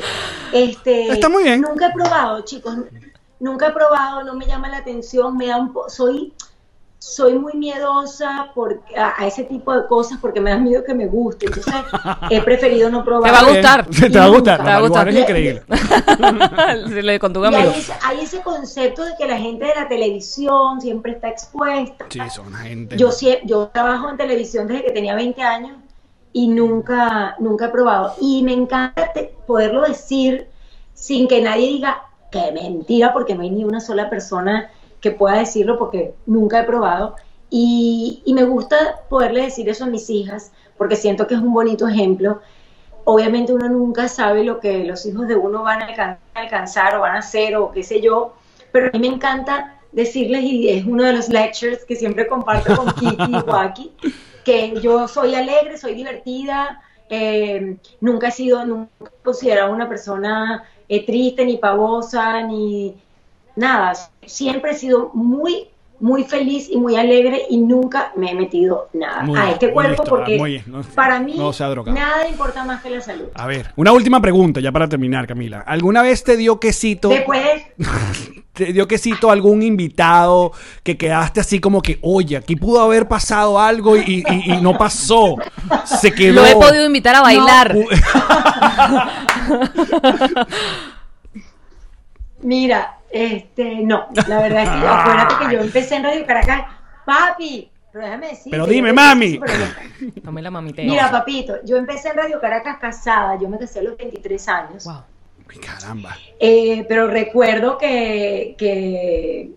Este, Está muy bien. Nunca he probado, chicos. Nunca he probado, no me llama la atención, me da un po soy soy muy miedosa por, a, a ese tipo de cosas porque me da miedo que me guste. Entonces, he preferido no probar. Te va a gustar. Te va a gustar. Te va a gustar. es increíble. Con tu Y hay ese, hay ese concepto de que la gente de la televisión siempre está expuesta. Sí, son gente. Yo, yo trabajo en televisión desde que tenía 20 años y nunca, nunca he probado. Y me encanta te- poderlo decir sin que nadie diga que mentira, porque no hay ni una sola persona que pueda decirlo porque nunca he probado. Y, y me gusta poderle decir eso a mis hijas porque siento que es un bonito ejemplo. Obviamente uno nunca sabe lo que los hijos de uno van a alcan- alcanzar o van a hacer o qué sé yo, pero a mí me encanta decirles, y es uno de los lectures que siempre comparto con Kiki y Joaquín, que yo soy alegre, soy divertida, eh, nunca he sido, nunca he considerado una persona eh, triste, ni pavosa, ni nada. Siempre he sido muy, muy feliz y muy alegre y nunca me he metido nada Muy a bien, este cuerpo listo, porque muy bien, no- para mí no nada importa más que la salud. A ver, una última pregunta ya para terminar, Camila. ¿Alguna vez te dio quesito? Después, ¿Te dio quesito algún invitado que quedaste así como que, oye, aquí pudo haber pasado algo y, y- y no pasó? Se quedó. Lo he podido invitar a bailar. Mira, este, no, la verdad es que acuérdate que yo empecé en Radio Caracas, papi, pero déjame decir. Pero dime, mami. Dame la mamita. Mira, papito, yo empecé en Radio Caracas casada, yo me casé a los 23 años. Wow. Caramba. Eh, pero recuerdo que, que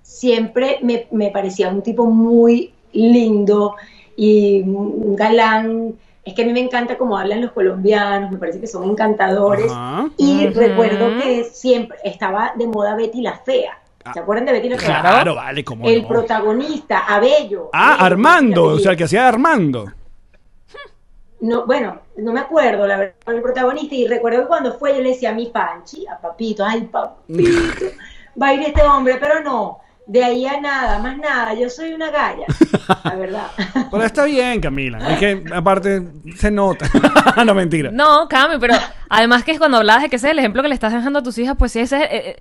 siempre me, me parecía un tipo muy lindo y un galán. Es que a mí me encanta cómo hablan los colombianos, me parece que son encantadores. Ajá. Y recuerdo que siempre estaba de moda Betty la Fea. ¿Se acuerdan de Betty la Fea? Claro, vale, como El no. protagonista, Abello. Ah, Abello, Armando, o sea, el que hacía de Armando. no, bueno, no me acuerdo la verdad, el protagonista y recuerdo que cuando fue yo le decía a mi Panchi, a Papito, ay Papito, va a ir este hombre, pero no, de ahí a nada, más nada, yo soy una galla, la verdad. Pero está bien, Camila. Es que aparte se nota. no, mentira. No, Cami, pero además que es cuando hablabas de que ese es el ejemplo que le estás dejando a tus hijas, pues sí, ese es, eh, eh,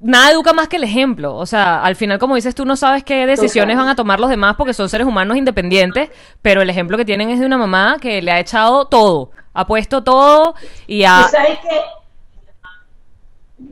nada educa más que el ejemplo. O sea, al final, como dices, tú no sabes qué decisiones van a tomar los demás porque son seres humanos independientes, pero el ejemplo que tienen es de una mamá que le ha echado todo, ha puesto todo y ha... Sabes que...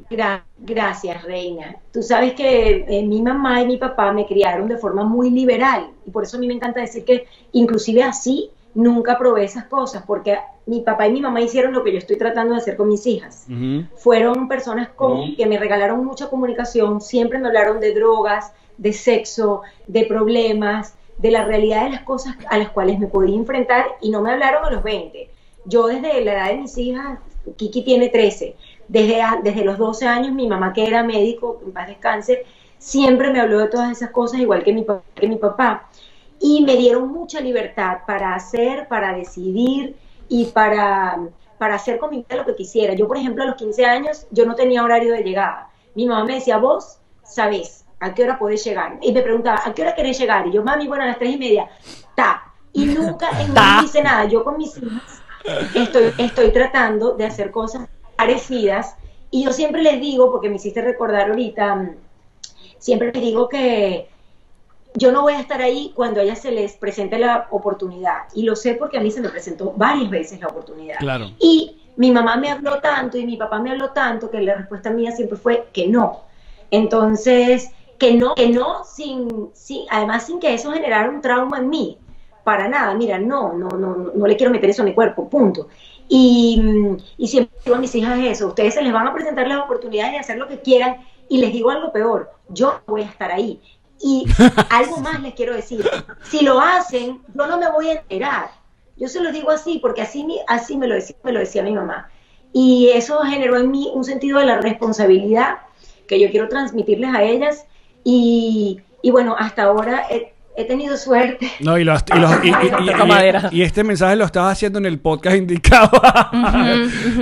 Gra- gracias, Reina. Tú sabes que eh, mi mamá y mi papá me criaron de forma muy liberal y por eso a mí me encanta decir que inclusive así nunca probé esas cosas porque mi papá y mi mamá hicieron lo que yo estoy tratando de hacer con mis hijas. Fueron personas con, que me regalaron mucha comunicación, siempre me hablaron de drogas, de sexo, de problemas, de la realidad de las cosas a las cuales me podía enfrentar y no me hablaron a los 20. Yo desde la edad de mis hijas, Kiki tiene 13, desde, desde los 12 años mi mamá que era médico, en paz descanse, siempre me habló de todas esas cosas igual que mi, que mi papá. Y me dieron mucha libertad para hacer, para decidir y para, para hacer con mi vida lo que quisiera. Yo, por ejemplo, a los 15 años, yo no tenía horario de llegada. Mi mamá me decía, vos sabés a qué hora podés llegar. Y me preguntaba, ¿a qué hora querés llegar? Y yo, mami, bueno, a las 3 y media. Ta. Y nunca hice nada. Yo con mis hijas estoy, estoy tratando de hacer cosas parecidas. Y yo siempre les digo, porque me hiciste recordar ahorita, mm, siempre les digo que yo no voy a estar ahí cuando a ellas se les presente la oportunidad. Y lo sé porque a mí se me presentó varias veces la oportunidad. Claro. Y mi mamá me habló tanto y mi papá me habló tanto que la respuesta mía siempre fue que no. Entonces, que no, que no, sin, sin, además sin que eso generara un trauma en mí. para nada, mira, no, no, no, no le quiero meter eso a mi cuerpo, punto. Y, y siempre digo a mis hijas eso, ustedes se les van a presentar las oportunidades de hacer lo que quieran y les digo algo peor, yo voy a estar ahí. Y algo más les quiero decir, si lo hacen, yo no me voy a enterar. Yo se lo digo así porque así, así me, lo decía, me lo decía mi mamá. Y eso generó en mí un sentido de la responsabilidad que yo quiero transmitirles a ellas. Y, y bueno, hasta ahora he, he tenido suerte. No, y, los- y los- y- y- y- este mensaje lo estabas haciendo en el podcast indicado.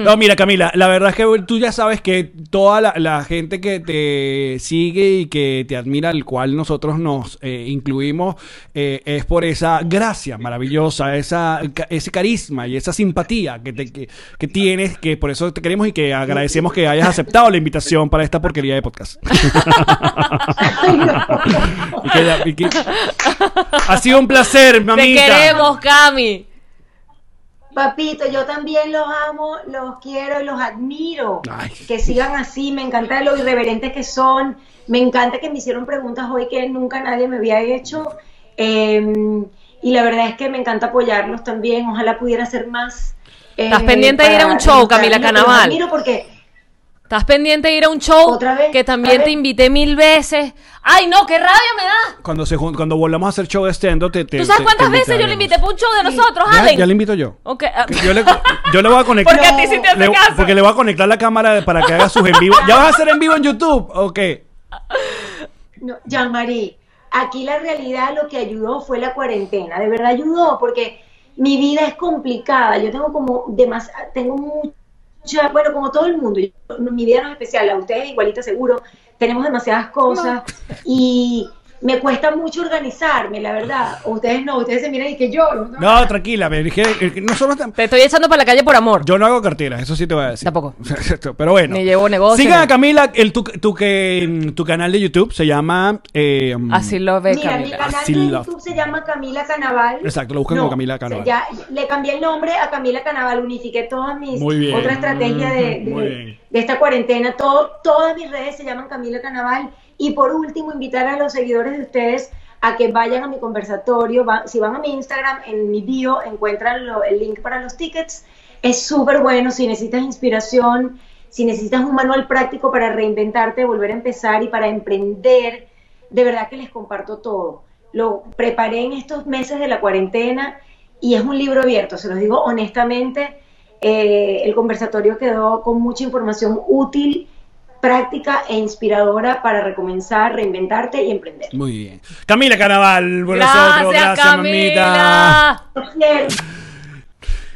No, mira, Camila, la verdad es que tú ya sabes que toda la, la gente que te sigue y que te admira, al cual nosotros nos eh, incluimos, eh, es por esa gracia maravillosa, esa, ca- ese carisma y esa simpatía que, te- que, que tienes, que por eso te queremos y que agradecemos que hayas aceptado la invitación para esta porquería de podcast. Y que ya- y que- ha sido un placer, Te mamita. queremos, Cami. Papito, yo también los amo, los quiero y los admiro. Ay. Que sigan así, me encanta lo irreverentes que son, me encanta que me hicieron preguntas hoy que nunca nadie me había hecho. eh, y la verdad es que me encanta apoyarlos también, ojalá pudiera hacer más. eh, ¿Estás pendiente de ir a un show, Camila Canaval? admiro porque ¿Estás pendiente de ir a un show Otra vez, que otra también vez. te invité mil veces? ¡Ay, no! ¡Qué rabia me da! Cuando, se, jun- cuando volvamos a hacer show de stand te, te- ¿Tú sabes te- cuántas te veces yo le invitaremos. invité para un show de nosotros, Ya, Allen? ya le invito yo. Ok, ah, Yo le, yo le voy a conectar. Porque a ti sí te hace le- caso. Porque le voy a conectar la cámara para que haga sus en vivo. ¿Ya vas a hacer en vivo en YouTube? Ok. No, Jean-Marie, aquí la realidad lo que ayudó fue la cuarentena, de verdad ayudó porque mi vida es complicada, yo tengo como demás, tengo mucha, bueno, como todo el mundo, yo- mi vida no es especial, a ustedes igualita seguro, tenemos demasiadas cosas y me cuesta mucho organizarme, la verdad, ustedes no, ustedes se miran y que yo, ¿no? No, tranquila. Me dije, eh, no solo tan- te estoy echando para la calle por amor. yo no hago carteras, eso sí te voy a decir. Tampoco. Pero bueno. Ni llevo negocio, Sigan ni- a Camila, el, tu, tu, que, tu canal de YouTube se llama. eh, Así lo ve Mira, mi Camila. canal Así de lo- YouTube se llama Camila Canaval. Exacto, lo buscan como Camila Canaval. o sea, ya le cambié el nombre a Camila Canaval, unifiqué todas mis Muy bien. otra estrategia de, Muy bien. de esta cuarentena. Todo, todas mis redes se llaman Camila Canaval. Y por último, invitar a los seguidores de ustedes a que vayan a mi conversatorio. Si van a mi Instagram, en mi bio encuentran el link para los tickets. Es súper bueno. Si necesitas inspiración, si necesitas un manual práctico para reinventarte, volver a empezar y para emprender, de verdad que les comparto todo. Lo preparé en estos meses de la cuarentena y es un libro abierto, se los digo honestamente. eh, el conversatorio quedó con mucha información útil, práctica e inspiradora para recomenzar, reinventarte y emprender. Muy bien. Camila Carnaval, por nosotros. Gracias, Gracias, mamita. Camila.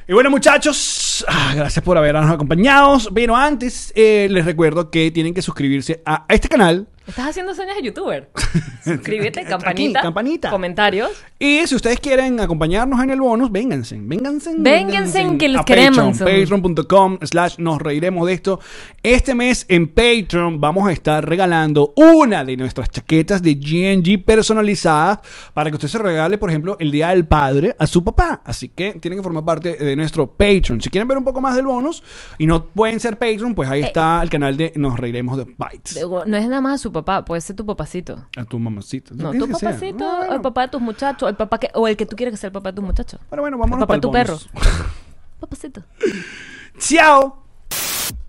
Y bueno, muchachos, ah, gracias por habernos acompañado. Pero antes, eh, les recuerdo que tienen que suscribirse a este canal. Estás haciendo señas de youtuber. Suscríbete, campanita, campanita. comentarios. Y si ustedes quieren acompañarnos en el bonus, vénganse, vénganse. Vénganse, que les a queremos. Patreon, patreon.com slash nos reiremos de esto. Este mes en Patreon vamos a estar regalando una de nuestras chaquetas de GNG personalizadas para que usted se regale, por ejemplo, el Día del Padre a su papá. Así que tienen que formar parte de nuestro Patreon. Si quieren ver un poco más del bonus y no pueden ser Patreon, pues ahí Eh. está el canal de Nos reiremos de Bytes. No es nada más su papá, puede ser tu papacito. A tu mamacita. No, ¿Qué tu papacito, No, el bueno. papá de tus muchachos, el papá que, o el que tú quieres que sea el papá de tus muchachos. Pero bueno, El vámonos papá de tu el perro. bonus. Papacito. ¡Chao!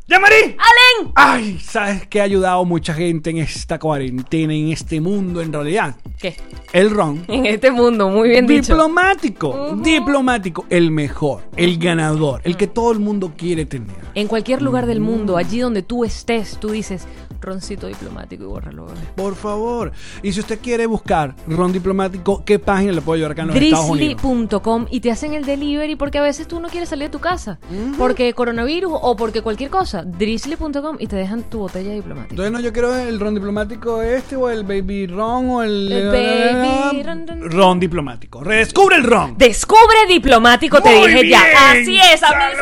¡Llamarí! ¡Alen! Ay, ¿sabes qué ha ayudado mucha gente en esta cuarentena, en este mundo en realidad? ¿Qué? El ron. En este mundo, muy bien dicho. Diplomático, diplomático, el mejor, el ganador, el que todo el mundo quiere tener. En cualquier lugar del mundo, allí donde tú estés, tú dices roncito diplomático y bórralo. Por favor. Y si usted quiere buscar ron diplomático, ¿qué página le puedo llevar acá en los Estados Unidos? Drizzly.com y te hacen el delivery porque a veces tú no quieres salir de tu casa. Porque coronavirus o porque cualquier cosa. Drizzly.com y te dejan tu botella diplomática. Entonces no, yo quiero el ron diplomático este o el baby ron o el... El baby ron, ron. Ron diplomático. Redescubre el ron. Descubre diplomático, te Muy dije bien, ya. Así es, salud.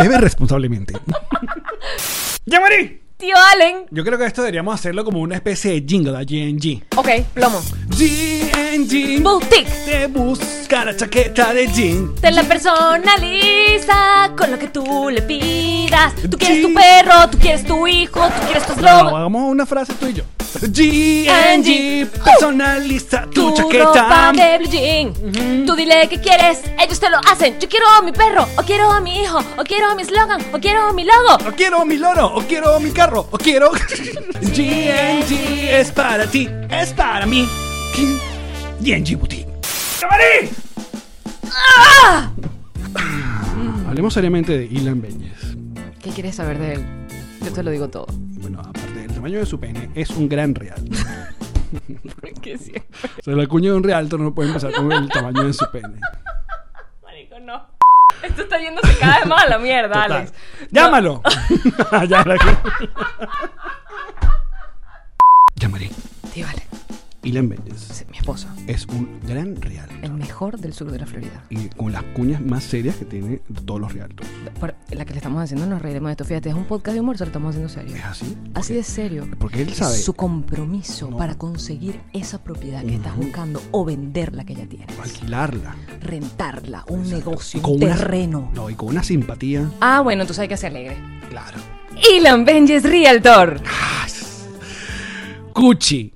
Bebe responsablemente. ¡Llamarí! Tío Allen. Yo creo que esto deberíamos hacerlo como una especie de jingle a GNG. Ok, plomo. GNG Boutique. te busca la chaqueta de jean. Te la personaliza con lo que tú le pidas. Tú quieres tu perro, tú quieres tu hijo, tú quieres tu No, eslogan. hagamos una frase tú y yo. GNG personaliza tu, Tu chaqueta. ropa de blue jean. Tú dile que quieres, ellos te lo hacen. Yo quiero a mi perro, o quiero a mi hijo, o quiero a mi slogan, o quiero a mi logo. O quiero mi loro, o quiero mi carro, o quiero. GNG es para ti, es para mí. GNG Boutique. ¡Camarín! Hablemos seriamente de Ilan Beñez. ¿Qué quieres saber de él? Yo te lo digo todo. Bueno, tamaño de su pene, es un gran real. Que sí. O sea, la cuña de un realtor no puede empezar con el tamaño de su pene. Marico, no. Esto está yéndose cada vez más a la mierda, Total. Alex. ¡Llámalo! ya, la- Llamaré. Sí, vale. Ilan Beñez Sí, mi esposo. es un gran real. El mejor del sur de la Florida. Y con las cuñas más serias que tiene todos los realtors. Por la que le estamos haciendo, nos reiremos de esto. Fíjate, es un podcast de humor, se lo estamos haciendo serio. ¿Es así? Así de serio. Porque él Es sabe su compromiso No. para conseguir esa propiedad que estás buscando o venderla que ya tienes. alquilarla. Rentarla, un Exacto. negocio, un una- terreno. No, y con una simpatía. Ah, bueno, entonces hay que ser alegre. Claro. Ilan Benjes Realtor. Cuchi.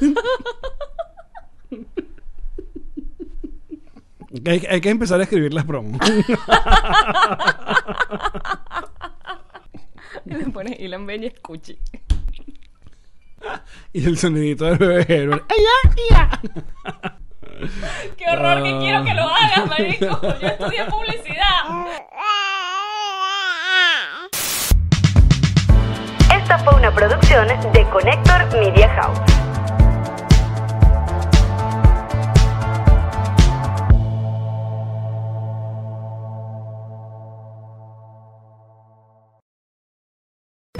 hay, hay que empezar a escribir las promos. Le pones Ilan Benjes Cuchi. y el sonidito del bebé Herbert. Qué horror que Ah. quiero que lo hagas, marico. Yo estudié publicidad. Esta fue una producción de Connector Media House.